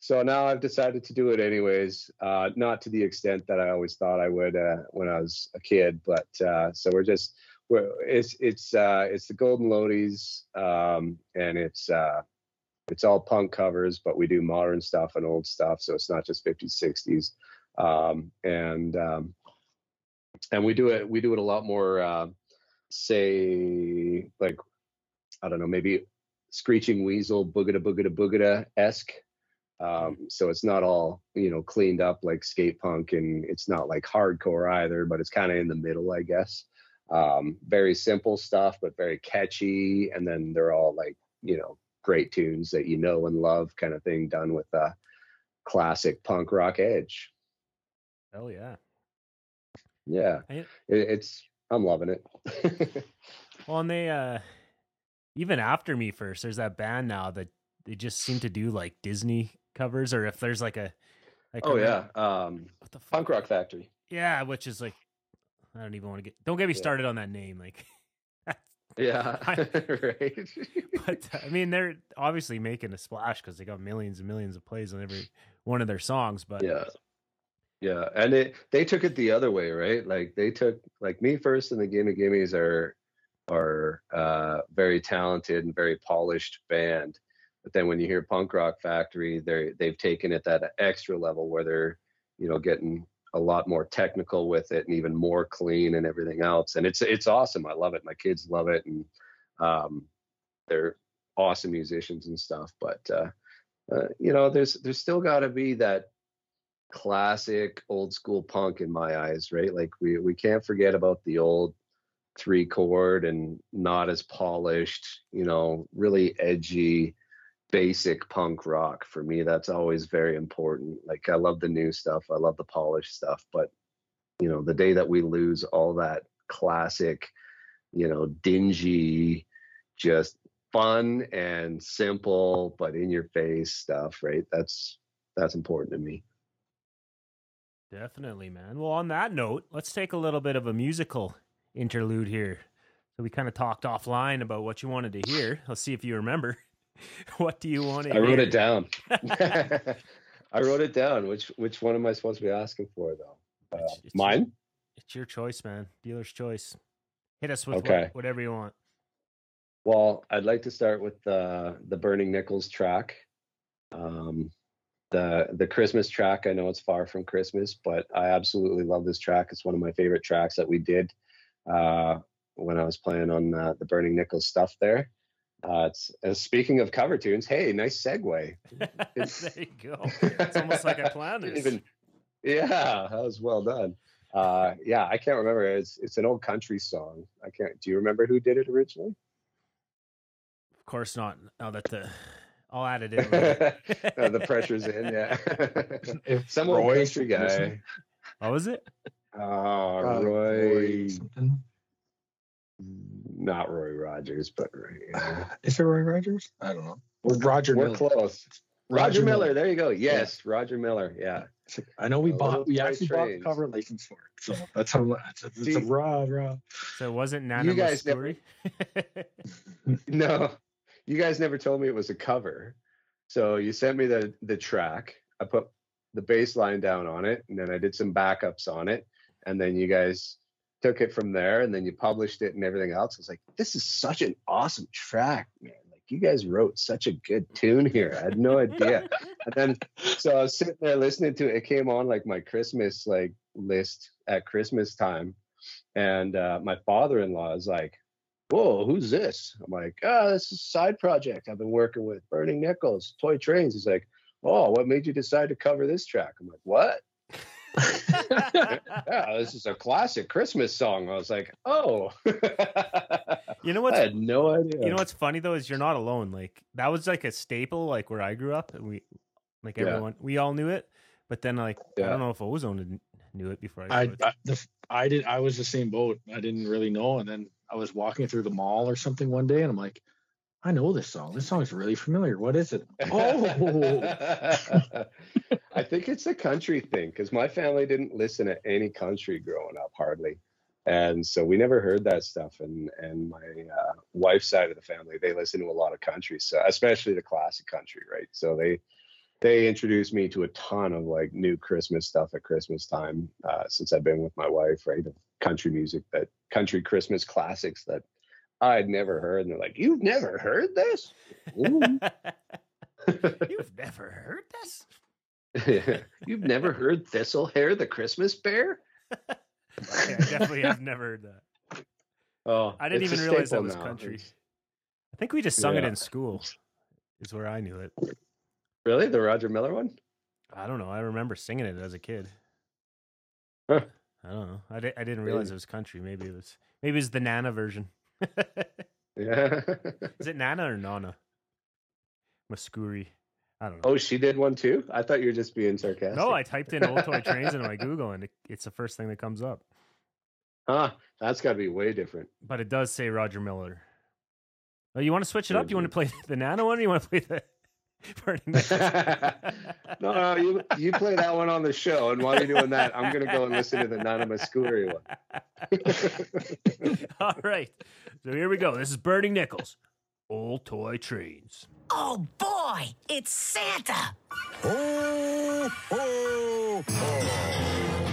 so now I've decided to do it anyways. Uh, not to the extent that I always thought I would uh, when I was a kid, but uh, so we're just it's it's uh, it's the Golden Loadies, um, and it's uh, it's all punk covers, but we do modern stuff and old stuff, so it's not just 50s, 60s, um, and um, and we do it we do it a lot more, uh, say like I don't know maybe screeching weasel boogada boogada boogada esque. Um, so it's not all you know cleaned up like skate punk, and it's not like hardcore either, but it's kind of in the middle, I guess. Um, very simple stuff, but very catchy, and then they're all like you know great tunes that you know and love, kind of thing, done with a classic punk rock edge. Hell yeah. Yeah, it, it's I'm loving it. Well, and they uh even after me first, there's that band now that they just seem to do like Disney covers, or if there's like a like oh a- yeah, um, what the fuck? Punk Rock Factory. Yeah, which is like I don't even want to get don't get me Yeah. started on that name. Like Yeah, I- right. but I mean they're obviously making a splash because they got millions and millions of plays on every one of their songs. But yeah yeah and it they took it the other way right like they took like me first and the gimme gimmes are are uh very talented and very polished band but then when you hear punk rock factory they're they've taken it that extra level where they're you know getting a lot more technical with it and even more clean and everything else. And it's it's awesome. I love it. My kids love it. And um they're awesome musicians and stuff. But uh, uh you know there's there's still got to be that classic old school punk in my eyes, right? Like we we can't forget about the old three chord and not as polished, you know, really edgy basic punk rock. For me that's always very important. Like I love the new stuff, I love the polished stuff, but you know, the day that we lose all that classic, you know, dingy just fun and simple but in your face stuff, right? That's that's important to me. Definitely, man. Well, on that note, let's take a little bit of a musical interlude here. So we kind of talked offline about what you wanted to hear. Let's see if you remember. what do you want to I hear? wrote it down. I wrote it down. Which which one am I supposed to be asking for though? Uh, It's- it's- mine? It's your choice, man. Dealer's choice. Hit us with what- whatever you want. Well, I'd like to start with the the Burning Nickels track. Um, the the Christmas track. I know it's far from Christmas, but I absolutely love this track. It's one of my favorite tracks that we did uh, when I was playing on uh, the Burning Nickels stuff there. Uh, it's uh, speaking of cover tunes. Hey, nice segue. there you go. It's almost like I planned this. even- yeah, that was well done. Uh, yeah, I can't remember. It's it's an old country song. I can't. Do you remember who did it originally? Of course not. Now that the I'll add it in. later. Uh, the pressure's in. Yeah, If some old Roy's country guy. listening, What was it? Oh, uh, Roy. something. Not Roy Rogers, but Roy. yeah. Is it Roy Rogers? I don't know. Or Roger We're Miller. close. Roger, Miller. There you go. Yes, Roger Miller. Yeah. I know we bought. We toy actually bought the trains. cover license for it, so that's how. It's a, it's a See- raw, raw. So it wasn't Nana You guys never- No, you guys never told me it was a cover. So you sent me the the track. I put the bass line down on it, and then I did some backups on it, and then you guys took it from there, and then you published it and everything else. It's like, this is such an awesome track, man. Like you guys wrote such a good tune here. I had no idea. and then so I was sitting there listening to it. It came on like my Christmas like list at Christmas time, and uh, my father-in-law is like, "Whoa, who's this?" I'm like, "Ah, this is a side project I've been working with, Burning Nickels, Toy Trains." He's like, "Oh, what made you decide to cover this track?" I'm like, "What?" Yeah, this is a classic Christmas song. I was like, "Oh." You know what? I had no idea. you know what's funny though is you're not alone. Like that was like a staple, like where I grew up, and we like Yeah. everyone we all knew it. But then like I don't know if Ozone knew it before I. I it. I, the, I did. I was the same boat. I didn't really know, and then I was walking through the mall or something one day, and I'm like, I know this song. This song's really familiar. What is it? Oh, I think it's a country thing because my family didn't listen to any country growing up hardly. and so we never heard that stuff. And and my uh, wife's side of the family, they listen to a lot of country, so especially the classic country, right? So they they introduced me to a ton of like new Christmas stuff at Christmas time uh, since I've been with my wife, right? Of country music that country Christmas classics that I'd never heard, and they're like, "You've never heard this? You've never heard this? You've never heard Thistlehair the Christmas Bear? Yeah, I definitely have never heard that. Oh, I didn't even realize that was now. country. It's- I think we just sung it in school. Is where I knew it. Really, the Roger Miller one? I don't know. I remember singing it as a kid. Huh. I don't know. I, di- I didn't realize Maybe. it was country. Maybe it was. Maybe it was the Nana version. Yeah. Is it Nana or Nana? Mouskouri. I don't know. oh, she did one too. I thought you were just being sarcastic. no, I typed in old toy trains into my Google and it, it's the first thing that comes up. Huh, that's got to be way different. But it does say Roger Miller. Oh, you want to switch it up? You want to mm-hmm. play the Nana one or you want to play the no, no, you you play that one on the show, and while you're doing that, I'm gonna go and listen to the Nana Mouskouri one. All right. So here we go. This is Burning Nickels. Old toy trains. Oh boy, it's Santa! Ho, ho, ho.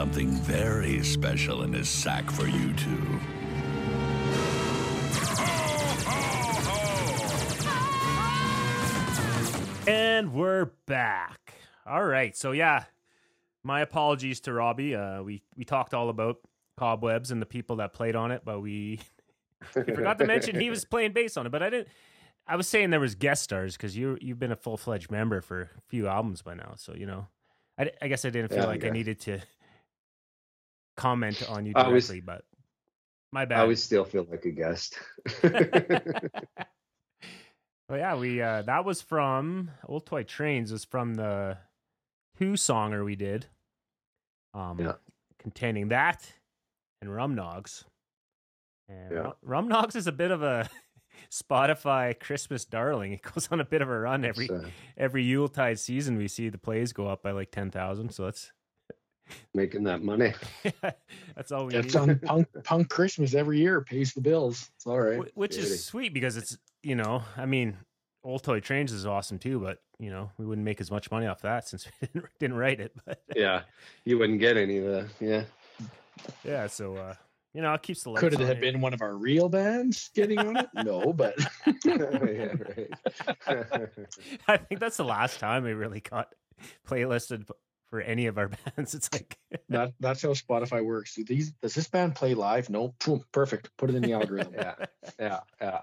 Something very special in his sack for you two. And we're back. All right. So yeah, my apologies to Robbie. Uh, we we talked all about cobwebs and the people that played on it, but we we forgot to mention he was playing bass on it. But I didn't. I was saying there was guest stars because you you've been a full fledged member for a few albums by now. So you know, I, I guess I didn't feel Yeah, like I yeah. needed to comment on you was- but my bad. I always still feel like a guest. Well, yeah, we uh that was from Old Toy Trains was from the two songer we did. Um Yeah. containing that and Rum Nogs. And Yeah. Rum Nogs is a bit of a Spotify Christmas darling. It goes on a bit of a run every uh, every Yuletide season we see the plays go up by like 10,000, so that's making that money. that's all we It's need. on punk punk Christmas every year, pays the bills. It's all right. Wh- Which Beauty. is sweet because it's, you know, I mean, Old Toy Trains is awesome too, but, you know, we wouldn't make as much money off that since we didn't, didn't write it. But Yeah, you wouldn't get any of the yeah. yeah, so, uh, you know, it keeps the lights Could it on have here. been one of our real bands getting on it? No, but yeah, right. I think that's the last time we really got playlisted b- for any of our bands. It's like That that's how Spotify works. Do these does this band play live? No. Boom, perfect. Put it in the algorithm. Yeah, yeah, yeah.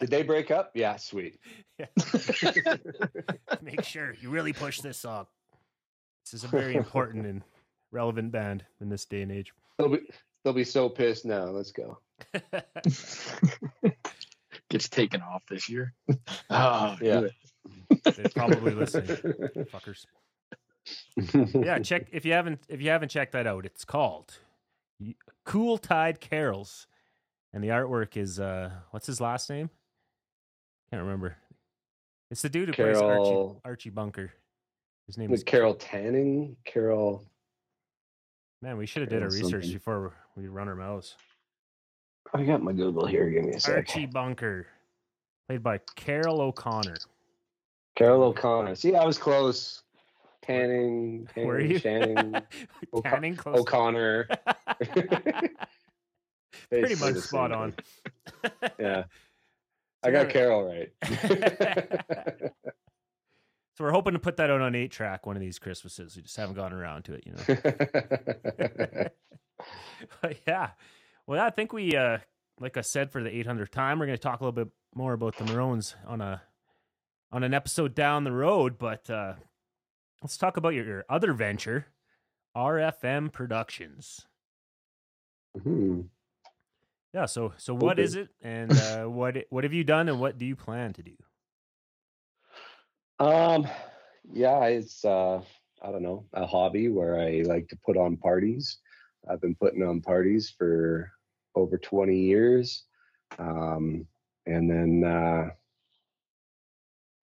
Did they break up? Yeah, sweet. make sure you really push this song. This is a very important and relevant band in this day and age. They'll be they'll be so pissed now. Let's go. Gets taken off this year. Oh, Yeah. They're probably listening, fuckers. Yeah, check if you haven't if you haven't checked that out. It's called Cool Tide Carols, and the artwork is uh, what's his last name? Can't remember. It's the dude who plays Archie, Archie Bunker. His name With is Carol Tanning, Carol. Man, we should have did our research something. before we run our mouths. I got my Google here. Give me a sec. Archie Bunker, played by Carroll O'Connor. Carroll O'Connor. See, I was close. Tanning, Tanning Were you Channing, O'Co- Tanning close. O'Connor. Pretty much spot on. Yeah, I got Carol right. So we're hoping to put that out on eight track one of these Christmases. We just haven't gotten around to it, you know. but yeah. Well, I think we, uh, like I said, for the 800th time, we're going to talk a little bit more about the Moröns on a on an episode down the road. But uh, let's talk about your, your other venture, RFM Productions. Hmm. Yeah. So so what Okay. is it, and uh, what what have you done, and what do you plan to do? Um, yeah, it's uh, I don't know, a hobby where I like to put on parties. I've been putting on parties for over 20 years. Um, and then uh,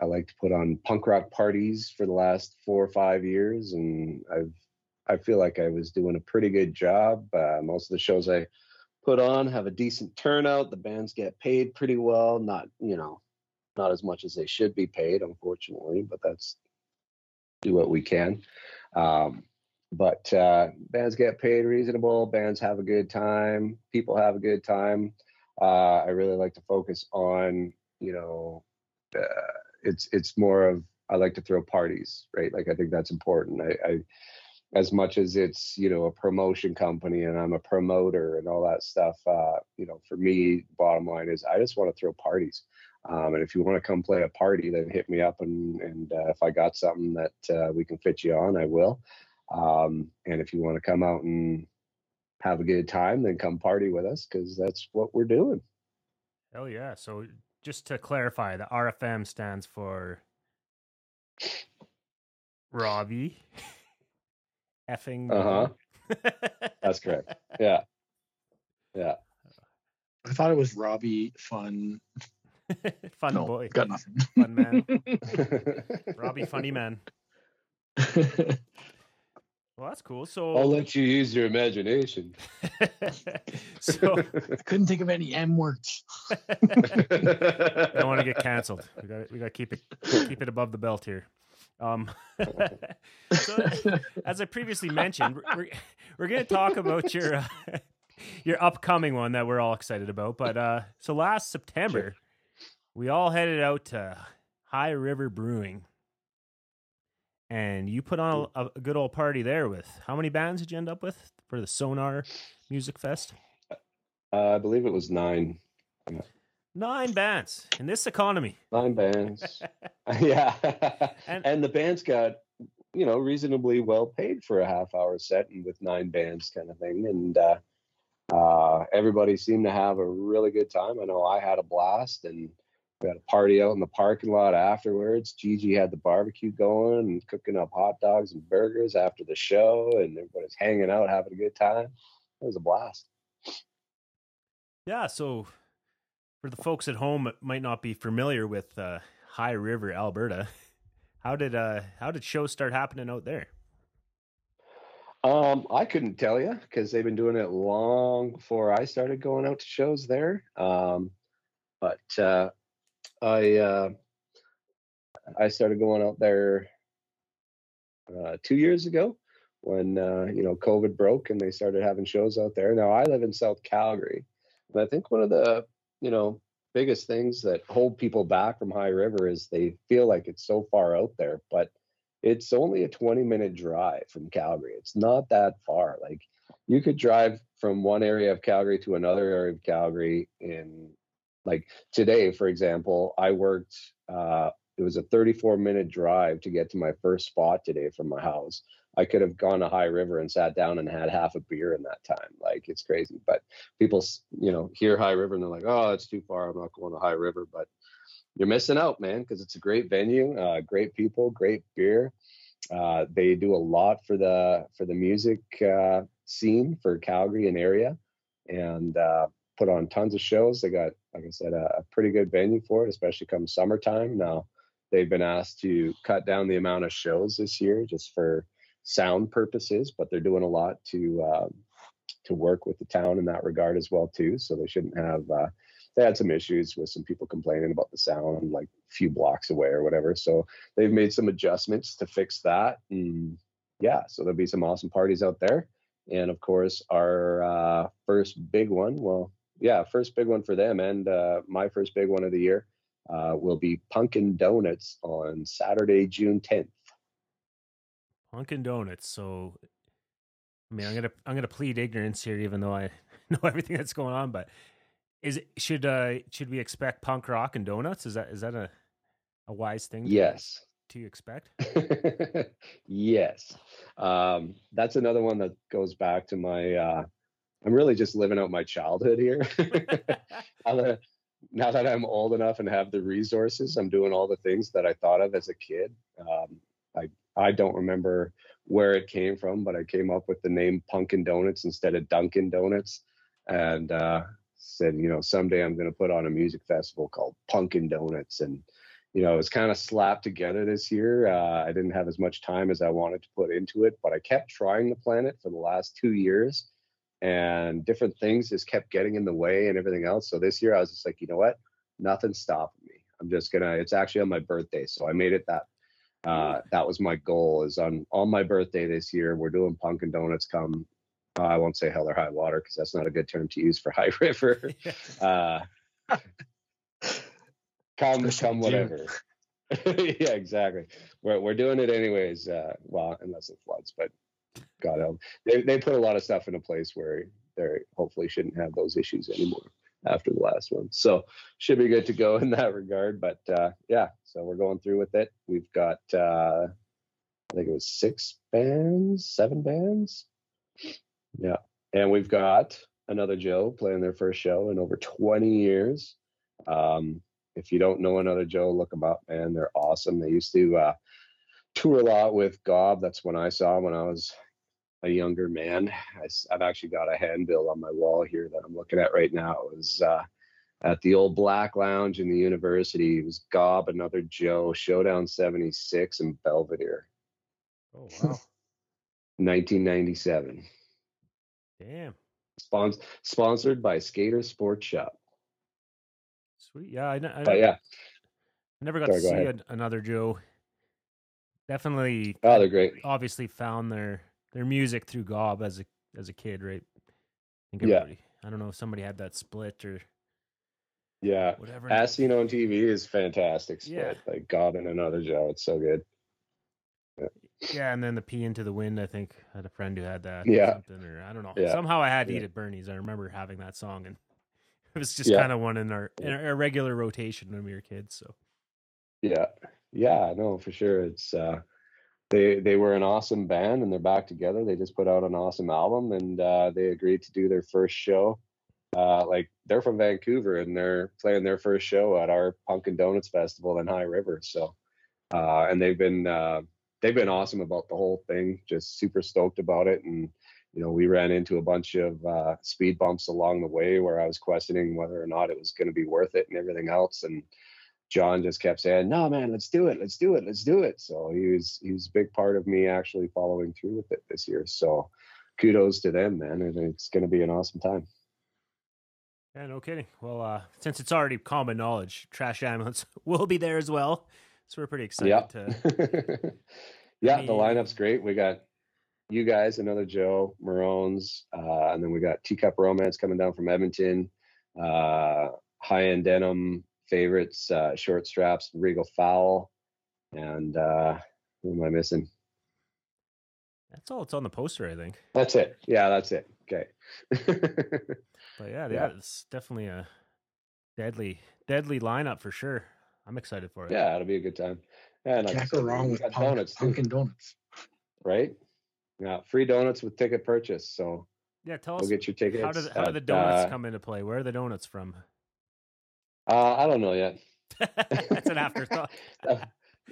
I like to put on punk rock parties for the last four or five years, and I've I feel like I was doing a pretty good job. Uh, most of the shows I put on have a decent turnout. The bands get paid pretty well. Not you know not as much as they should be paid, unfortunately, but that's do what we can. Um, but uh, bands get paid reasonable. Bands have a good time. People have a good time. Uh, I really like to focus on, you know, uh, it's it's more of I like to throw parties, right? Like I think that's important. I, I as much as it's you know a promotion company and I'm a promoter and all that stuff. Uh, you know, for me, bottom line is I just want to throw parties. Um, and if you want to come play a party, then hit me up, and and uh, if I got something that uh, we can fit you on, I will. Um, and if you want to come out and have a good time, then come party with us because that's what we're doing. Oh yeah. So just to clarify, the RFM stands for Robbie effing. Uh-huh. That's correct. Yeah, yeah. I thought it was Robbie Fun. Fun no, boy, got nothing. fun man, Robbie, funny man. Well, that's cool. So I'll let you use your imagination. so I couldn't think of any M words. I don't want to get canceled. We got we got to keep it keep it above the belt here. Um, so, as I previously mentioned, we're we're, we're going to talk about your uh, your upcoming one that we're all excited about. But uh, so last September, we all headed out to High River Brewing, and you put on a, a good old party there with how many bands did you end up with for the Sonar Music Fest? Uh, I believe it was nine. Nine bands in this economy. Nine bands. yeah. And- and, the bands got, you know, reasonably well paid for a half hour set and with nine bands kind of thing. And uh, uh, everybody seemed to have a really good time. I know I had a blast and we had a party out in the parking lot afterwards. Gigi had the barbecue going and cooking up hot dogs and burgers after the show, and everybody's hanging out, having a good time. It was a blast. Yeah, so for the folks at home that might not be familiar with uh, High River, Alberta, how did uh how did shows start happening out there? Um, I couldn't tell you because they've been doing it long before I started going out to shows there. Um, but uh, I uh, I started going out there uh, two years ago when uh, you know COVID broke and they started having shows out there. Now I live in South Calgary, and I think one of the you know biggest things that hold people back from High River is they feel like it's so far out there, but it's only a 20 minute drive from Calgary. It's not that far. Like you could drive from one area of Calgary to another area of Calgary in like today, for example, I worked uh it was a 34 minute drive to get to my first spot today from my house. I could have gone to High River and sat down and had half a beer in that time. Like it's crazy. But people, you know, hear High River and they're like, "Oh, it's too far. I'm not going to High River." But you're missing out, man, because it's a great venue, uh, great people, great beer. Uh, they do a lot for the for the music uh, scene for Calgary and area, and uh, put on tons of shows. They got, like I said, a, a pretty good venue for it, especially come summertime. Now they've been asked to cut down the amount of shows this year just for sound purposes, but they're doing a lot to um, to work with the town in that regard as well too. So they shouldn't have. Uh, they had some issues with some people complaining about the sound, like a few blocks away or whatever. So they've made some adjustments to fix that. And yeah, so there'll be some awesome parties out there. And of course, our uh, first big one. Well, yeah, first big one for them, and uh, my first big one of the year uh, will be Punkin Donuts on Saturday, June 10th. Punkin Donuts. So, I mean, I'm gonna I'm gonna plead ignorance here, even though I know everything that's going on. But is it should uh should we expect punk rock and donuts? Is that is that a a wise thing? To, Yes. To expect. yes. Um, that's another one that goes back to my. Uh, I'm really just living out my childhood here. now, that, now that I'm old enough and have the resources, I'm doing all the things that I thought of as a kid. Um, I I don't remember where it came from, but I came up with the name Punkin Donuts instead of Dunkin' Donuts, and uh, said, you know, someday I'm going to put on a music festival called Punkin Donuts, and you know, it was kind of slapped together this year. Uh, I didn't have as much time as I wanted to put into it, but I kept trying to plan it for the last two years, and different things just kept getting in the way and everything else. So this year, I was just like, you know what? Nothing's stopping me. I'm just gonna. It's actually on my birthday, so I made it that. Uh, that was my goal. Is on on my birthday this year. We're doing Punkin Donuts. Come, uh, I won't say hell or high water because that's not a good term to use for High River. Uh, come, Especially come, whatever. yeah, exactly. We're we're doing it anyways. Uh, well, unless it floods, but God help. They they put a lot of stuff in a place where they hopefully shouldn't have those issues anymore after the last one. So should be good to go in that regard. But uh, yeah, so we're going through with it. We've got uh, I think it was six bands, seven bands. Yeah, and we've got another Joe playing their first show in over 20 years. Um, if you don't know another Joe, look them up, man. They're awesome. They used to uh, tour a lot with Gob. That's when I saw when I was a younger man. I, have actually got a handbill on my wall here that I'm looking at right now. It was uh, at the old Black Lounge in the university. It was Gob, another Joe, Showdown 76 in Belvedere, Oh wow. 1997. Damn. Spons- sponsored by Skater Sports Shop. Sweet. Yeah, I, I, But yeah, I never got Sorry, to go see an, another Joe. Definitely. oh, they're great. obviously found their their music through Gob as a as a kid, right? I think Yeah. I don't know if somebody had that split or Yeah. whatever. As seen on TV is fantastic. Split. Yeah. Like Gob and another Joe. It's so good. Yeah, and then the P into the wind. I think I had a friend who had that. Or Yeah. something, or I don't know. Yeah. Somehow I had to Yeah. eat at Bernie's. I remember having that song, and it was just Yeah. kind of one in our in our regular rotation when we were kids. So Yeah. Yeah, no, for sure. It's uh they they were an awesome band and they're back together. They just put out an awesome album and uh they agreed to do their first show. Uh like they're from Vancouver and they're playing their first show at our Pumpkin Donuts Festival in High River. So uh and they've been uh they've been awesome about the whole thing, just super stoked about it and you know, we ran into a bunch of uh, speed bumps along the way where I was questioning whether or not it was going to be worth it and everything else. And John just kept saying, "No, man, let's do it, let's do it, let's do it." So he was he was a big part of me actually following through with it this year. So kudos to them, man, and it's going to be an awesome time. yeah, no kidding. Well, uh, since it's already common knowledge, Trashed Ambulance will be there as well. So we're pretty excited Yeah, to. yeah, the mean- lineup's great. We got you guys, another Joe Maroons, uh, and then we got Teacup Romance coming down from Edmonton, uh, High End Denim favorites, uh, Short Straps, Regal Foul, and uh, Who am I missing? That's all. It's on the poster, I think. That's it. Yeah, that's it. Okay. But yeah, yeah, Yeah. it's definitely a deadly, deadly lineup for sure. I'm excited for it. yeah, it'll be a good time. And like I Can't said, go wrong with got donuts too, Punkin Donuts. right? Yeah, free donuts with ticket purchase. So yeah. Tell go us get your tickets. how do the, how do the donuts uh, come into play? Where are the donuts from? Uh, I don't know yet. That's an afterthought. Uh,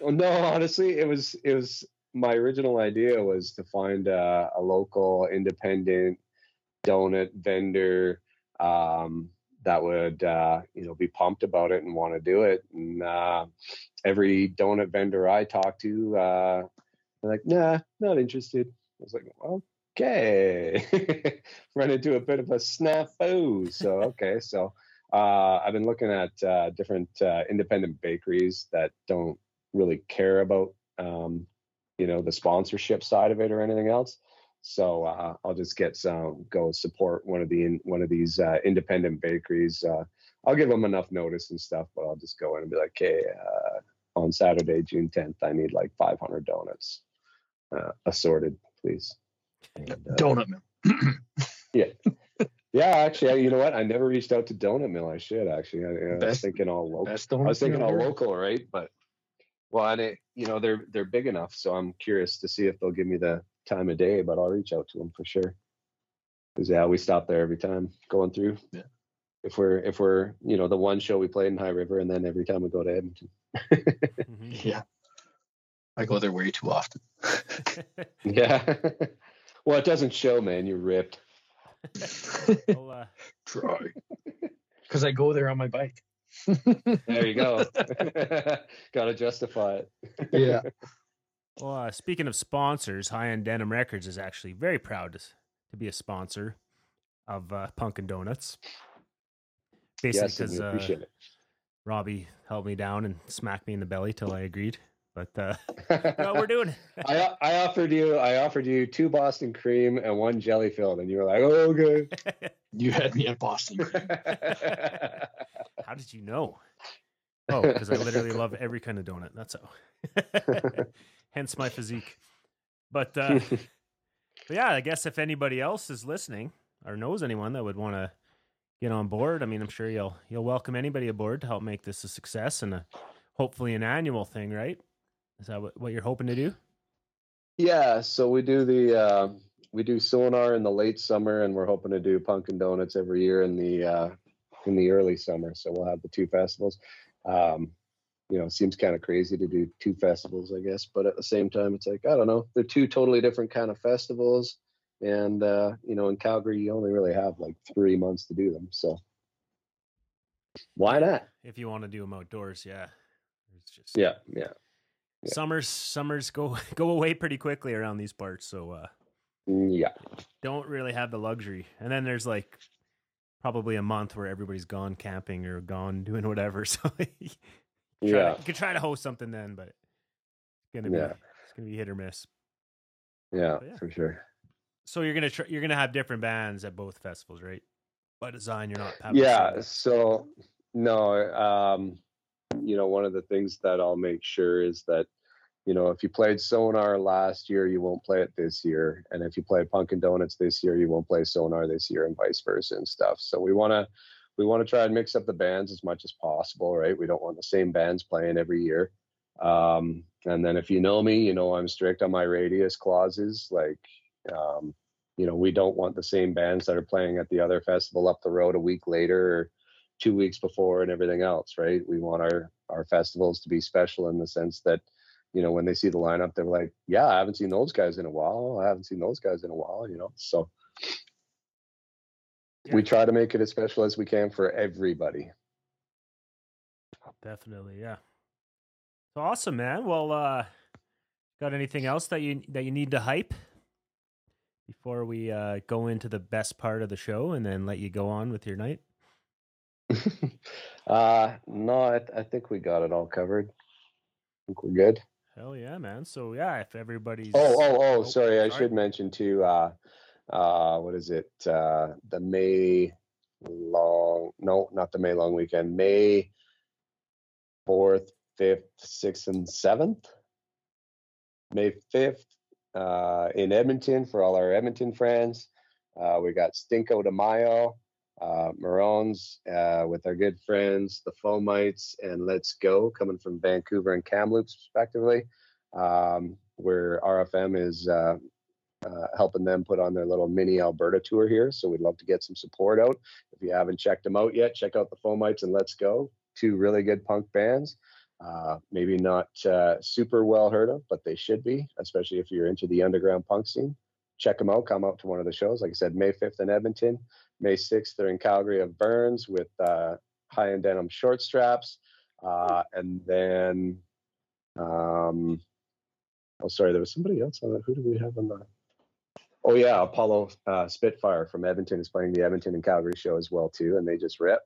no, honestly, it was it was my original idea was to find uh, a local independent donut vendor um, that would uh, you know be pumped about it and want to do it. And uh, every donut vendor I talked to, uh, they're like, "Nah, not interested." I was like, "Okay," run into a bit of a snafu. So okay, so uh, I've been looking at uh, different uh, independent bakeries that don't really care about um, you know the sponsorship side of it or anything else. So uh, I'll just get some go support one of the in, one of these uh, independent bakeries. Uh, I'll give them enough notice and stuff, but I'll just go in and be like, "Hey, uh, on Saturday, June 10th, I need like 500 donuts, uh, assorted, please." And, uh, Donut Mill. yeah, actually, I- you know what? I never reached out to Donut Mill. I should actually. I, I was thinking all local. Best I was thinking all local, right? But well, and it, you know, they're they're big enough, so I'm curious to see if they'll give me the time of day. But I'll reach out to them for sure. Cause yeah, we stop there every time going through. Yeah. If we're if we're you know the one show we played in High River, and then every time we go to Edmonton. Mhm. Yeah. I go there way too often. Yeah. well, it doesn't show, man. You're ripped. Well, uh, Try. Because I go there on my bike. There you go. Got to justify it. Yeah. well, uh, speaking of sponsors, High End Denim Records is actually very proud to, to be a sponsor of uh, and Donuts. Basically, because we uh, Robbie held me down and smacked me in the belly till I agreed. But uh, no, we're doing. I I offered you I offered you two Boston cream and one jelly filled, and you were like, oh, okay. You had me at Boston. Cream. How did you know? Oh, because I literally love every kind of donut. That's how. Hence my physique. But, uh, but yeah, I guess if anybody else is listening or knows anyone that would want to get on board, I mean, I'm sure you'll you'll welcome anybody aboard to help make this a success and a, hopefully an annual thing, right? Is that what, what you're hoping to do? yeah, so we do the uh, we do sonar in the late summer, and we're hoping to do Pumpkin Donuts every year in the uh, in the early summer. So we'll have the two festivals. Um, you know, it seems kind of crazy to do two festivals, I guess, but at the same time, it's like I don't know, they're two totally different kind of festivals, and uh, you know, in Calgary, you only really have like three months to do them, so why not? If you want to do them outdoors, yeah. It's just Yeah, yeah, yeah. summers summers go go away pretty quickly around these parts, so uh Mm, yeah. don't really have the luxury. And then there's like probably a month where everybody's gone camping or gone doing whatever. So you, Yeah. to, you could try to host something then, but it's gonna be Yeah. it's gonna be hit or miss. Yeah, Yeah. for sure. So you're gonna try, you're gonna have different bands at both festivals, right? By design, you're not Yeah. So no, um, you know, one of the things that I'll make sure is that, you know, if you played Sonar last year, you won't play it this year, and if you played Pumpkin Donuts this year, you won't play Sonar this year, and vice versa and stuff. So we want to we want to try and mix up the bands as much as possible, right? We don't want the same bands playing every year. Um, and then if you know me, you know I'm strict on my radius clauses. Like, um, you know, we don't want the same bands that are playing at the other festival up the road a week later or two weeks before and everything else, right? We want our our festivals to be special in the sense that, you know, when they see the lineup, they're like, "Yeah, I haven't seen those guys in a while. I haven't seen those guys in a while," you know. So we try to make it as special as we can for everybody. Definitely, yeah. So awesome, man. Well, uh got anything else that you that you need to hype before we uh go into the best part of the show and then let you go on with your night? uh no, I, I think we got it all covered. I think we're good. Hell yeah, man. So yeah, if everybody's Oh, oh, oh, Oh, sorry. I should mention too, uh, uh, what is it? Uh, the May long, no, not the May long weekend, May 4th, 5th, 6th, and 7th. May 5th uh, in Edmonton for all our Edmonton friends. Uh, we got Stinko de Mayo, uh, Moröns uh, with our good friends, the Fomites, and Let's Go coming from Vancouver and Kamloops, respectively. Um, where RFM is uh, uh, helping them put on their little mini Alberta tour here. So we'd love to get some support out. If you haven't checked them out yet, check out the Fomites and Let's Go. Two really good punk bands. Uh, maybe not uh, super well heard of, but they should be, especially if you're into the underground punk scene. Check them out. Come out to one of the shows. Like I said, May 5th in Edmonton, May 6th they're in Calgary of Burns with uh, high end denim short straps, uh, and then um, oh sorry, there was somebody else on that. Who do we have on the? Oh yeah, Apollo uh, Spitfire from Edmonton is playing the Edmonton and Calgary show as well too, and they just rip.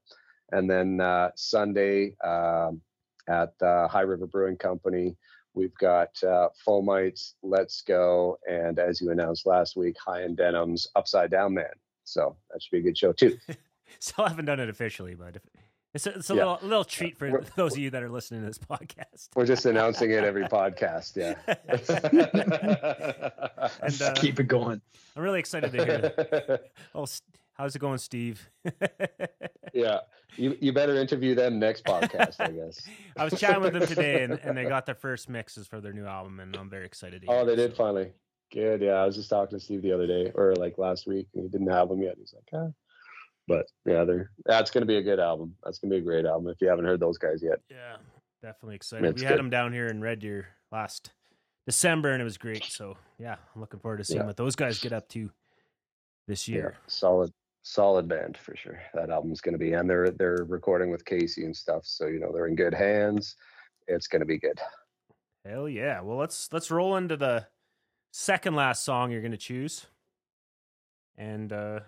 And then uh, Sunday um, at uh, High River Brewing Company, we've got uh, Fomites, Let's Go, and as you announced last week, High End Denim's Upside Down Man. So that should be a good show too. Still haven't done it officially, but if, it's a, it's a Yeah. little, little treat for We're- those of you that are listening to this podcast. We're just announcing it every podcast. Yeah. And, uh, Keep it going. I'm really excited to hear that. How's it going, Steve? yeah. You you better interview them next podcast, I guess. I was chatting with them today, and, and they got their first mixes for their new album, and I'm very excited. To Oh, they it, did so- finally. Good. Yeah, I was just talking to Steve the other day, or like last week, and he didn't have them yet. He's like, ah. But yeah, they're that's gonna be a good album. That's gonna be a great album if you haven't heard those guys yet. Yeah, definitely excited. It's we had good. them down here in Red Deer last December, and it was great. So yeah, I'm looking forward to seeing Yeah. what those guys get up to this year. solid, solid band for sure. That album's gonna be, and they're they're recording with Casey and stuff, so you know they're in good hands. It's gonna be good. Hell yeah! Well, let's let's roll into the second last song you're gonna choose, and uh,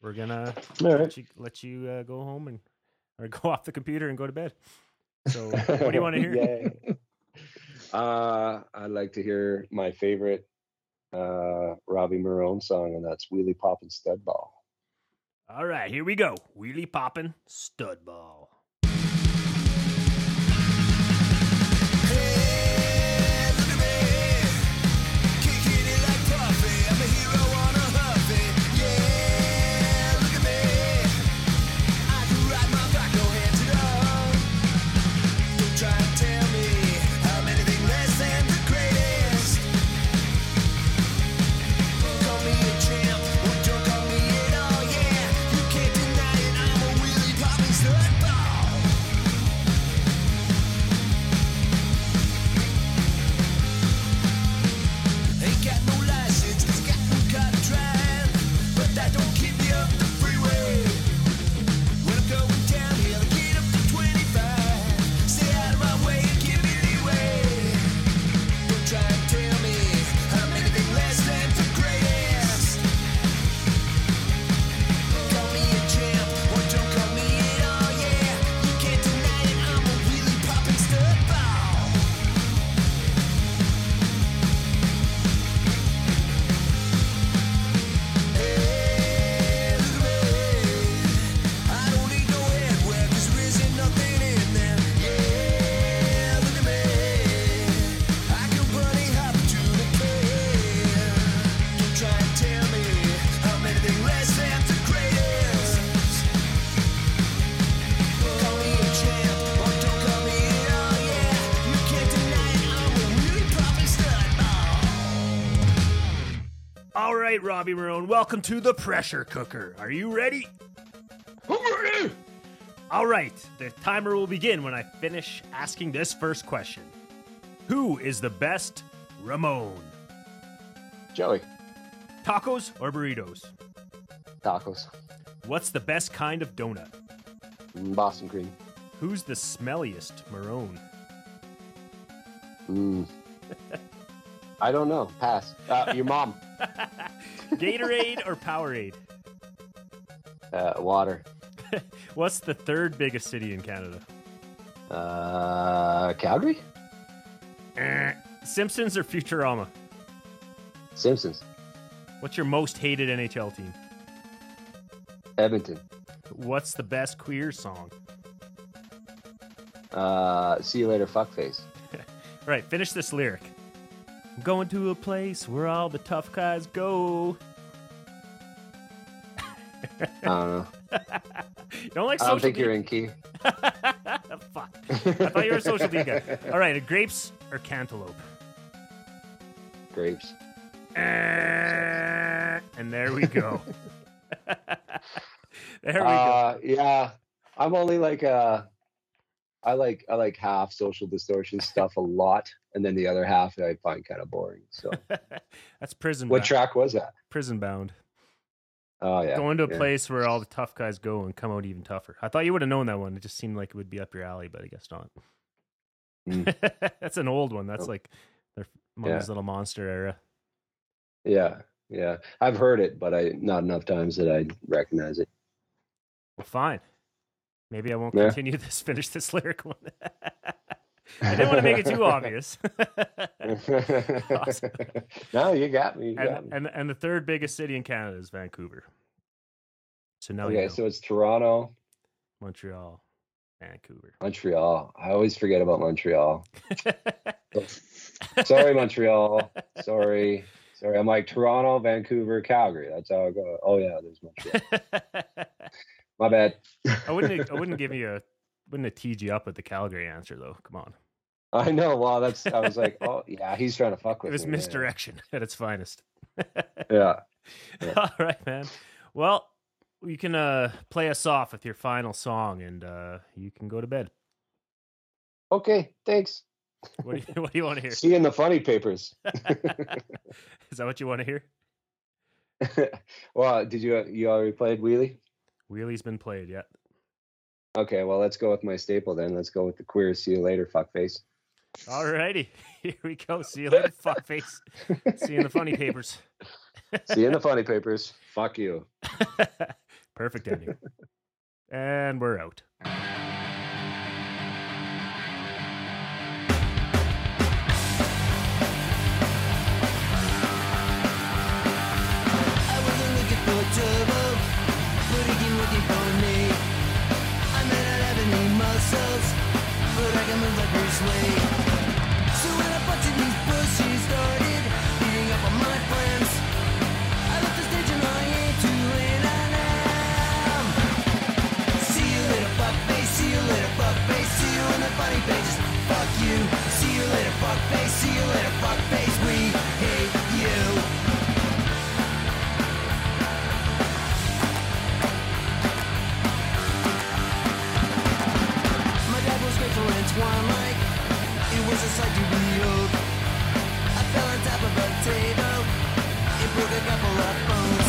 we're gonna All right. let you let you uh, go home and or go off the computer and go to bed. So, what do you want to hear? Yay. Uh, I'd like to hear my favorite uh, Robbie Morön song, and that's Wheelie Poppin' Studball. All right, here we go. Wheelie poppin' Studball. Right, Robbie Morön, welcome to the pressure cooker. Are you ready? All right, the timer will begin when I finish asking this first question. Who is the best Ramone? Joey, Tacos or burritos? tacos, What's the best kind of donut? Mm, Boston cream. Who's the smelliest Morön? Mm. I don't know. Pass. Uh, your mom. Gatorade or Powerade? Uh, water. What's the third biggest city in Canada? Uh, Calgary. Eh. Simpsons or Futurama? Simpsons. What's your most hated NHL team? Edmonton. What's the best queer song? Uh, see you later, fuckface. Right, finish this lyric. I'm going to a place where all the tough guys go. I don't know. You don't like I social don't think media? you're in key. Fuck. I thought you were a social media guy. All right, grapes or cantaloupe? Grapes. And there we go. there we go. Uh, yeah, I'm only like uh, I like I like half Social Distortion stuff a lot, and then the other half I find kind of boring. So, That's prison. what bound. track was that? prison bound. Oh yeah, Going to a yeah. place where all the tough guys go and come out even tougher. I thought you would have known that one. It just seemed like it would be up your alley, but I guess not. Mm. That's an old one. That's Oh. like their Yeah. Little Monster era. Yeah, yeah. I've heard it, but I not enough times that I recognize it. Well, fine. Maybe I won't Yeah. continue this. Finish this lyric one. I didn't want to make it too obvious. Awesome. no, you got me. You got and, me. and and the third biggest city in Canada is Vancouver. So now you okay, know. so it's Toronto, Montreal, Vancouver. Montreal. I always forget about Montreal. Sorry, Montreal. Sorry. Sorry. I'm like Toronto, Vancouver, Calgary. That's how I go. Oh yeah, there's Montreal. My bad. I wouldn't. I wouldn't give you a. Wouldn't have teed you up with the Calgary answer though. Come on, I know. Well, that's. I was like, oh yeah, he's trying to fuck it with was me. misdirection at its finest. Yeah. Yeah. All right, man. Well, you can uh, play us off with your final song, and uh, you can go to bed. Okay. Thanks. What do you, what do you want to hear? See in the funny papers. Is that what you want to hear? well, did you you already played Wheelie? Wheelie's been played yet. Okay, well let's go with my staple then. Let's go with the queer. See you later, fuckface. All righty, here we go. See you later, fuckface. See you in the funny papers. See you in the funny papers. Fuck you. Perfect ending. And we're out. Move it broke a couple of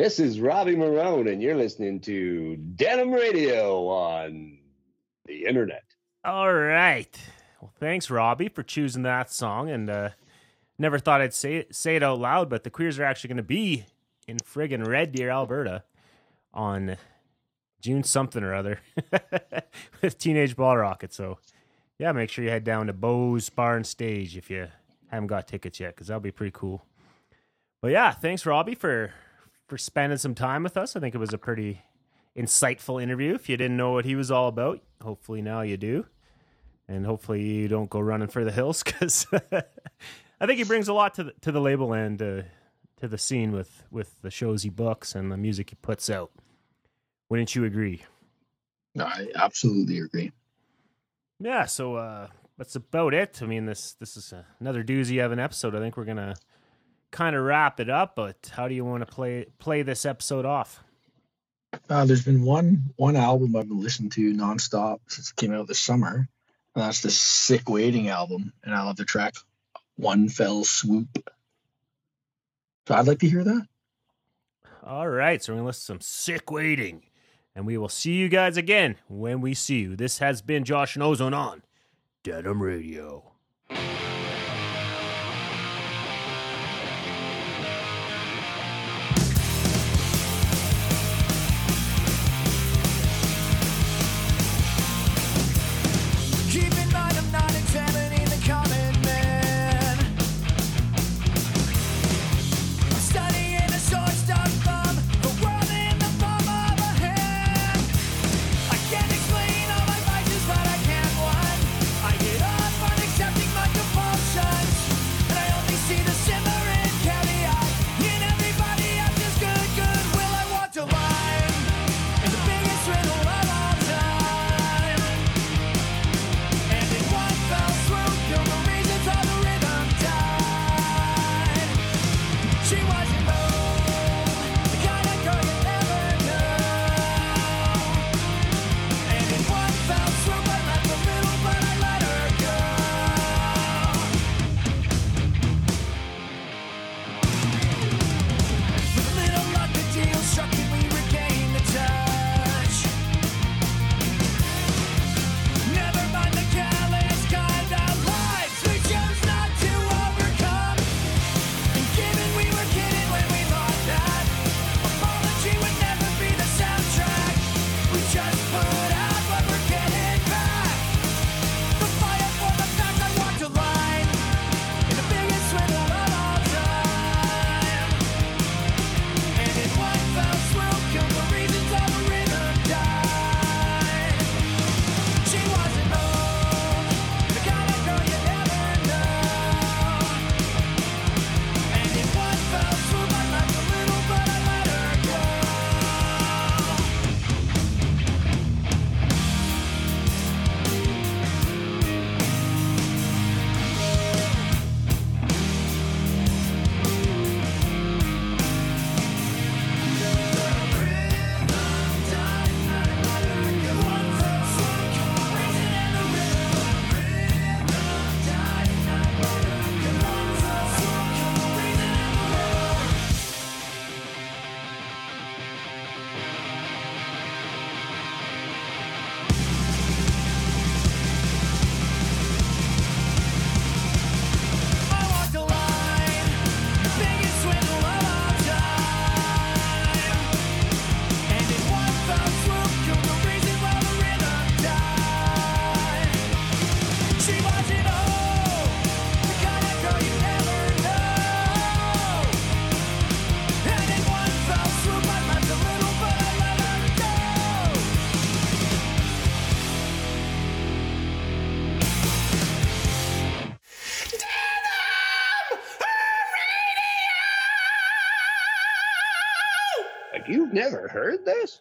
This is Robbie Morön, and you're listening to Denim Radio on the internet. All right. Well, thanks, Robbie, for choosing that song. And uh, never thought I'd say it, say it out loud, but the Queers are actually going to be in friggin' Red Deer, Alberta, on June something or other with Teenage Bottlerocket. So, yeah, make sure you head down to Bo's Bar and Stage if you haven't got tickets yet, because that'll be pretty cool. But yeah, thanks, Robbie, for for spending some time with us. I think it was a pretty insightful interview. If you didn't know what he was all about, hopefully now you do. And hopefully you don't go running for the hills because I think he brings a lot to the, to the label and uh, to the scene with, with the shows he books and the music he puts out. Wouldn't you agree? I absolutely agree. Yeah, so uh, that's about it. I mean, this this is another doozy of an episode. I think we're gonna kind of wrap it up, but how do you want to play play this episode off? Uh, there's been one one album I've been listening to nonstop since it came out this summer. And that's the Sic Waiting album, and I love the track One Fell Swoop. So I'd like to hear that. All right, so we're gonna listen to some Sic Waiting, and we will see you guys again when we see you. This has been Josh and Ozone on Denim Radio. heard this?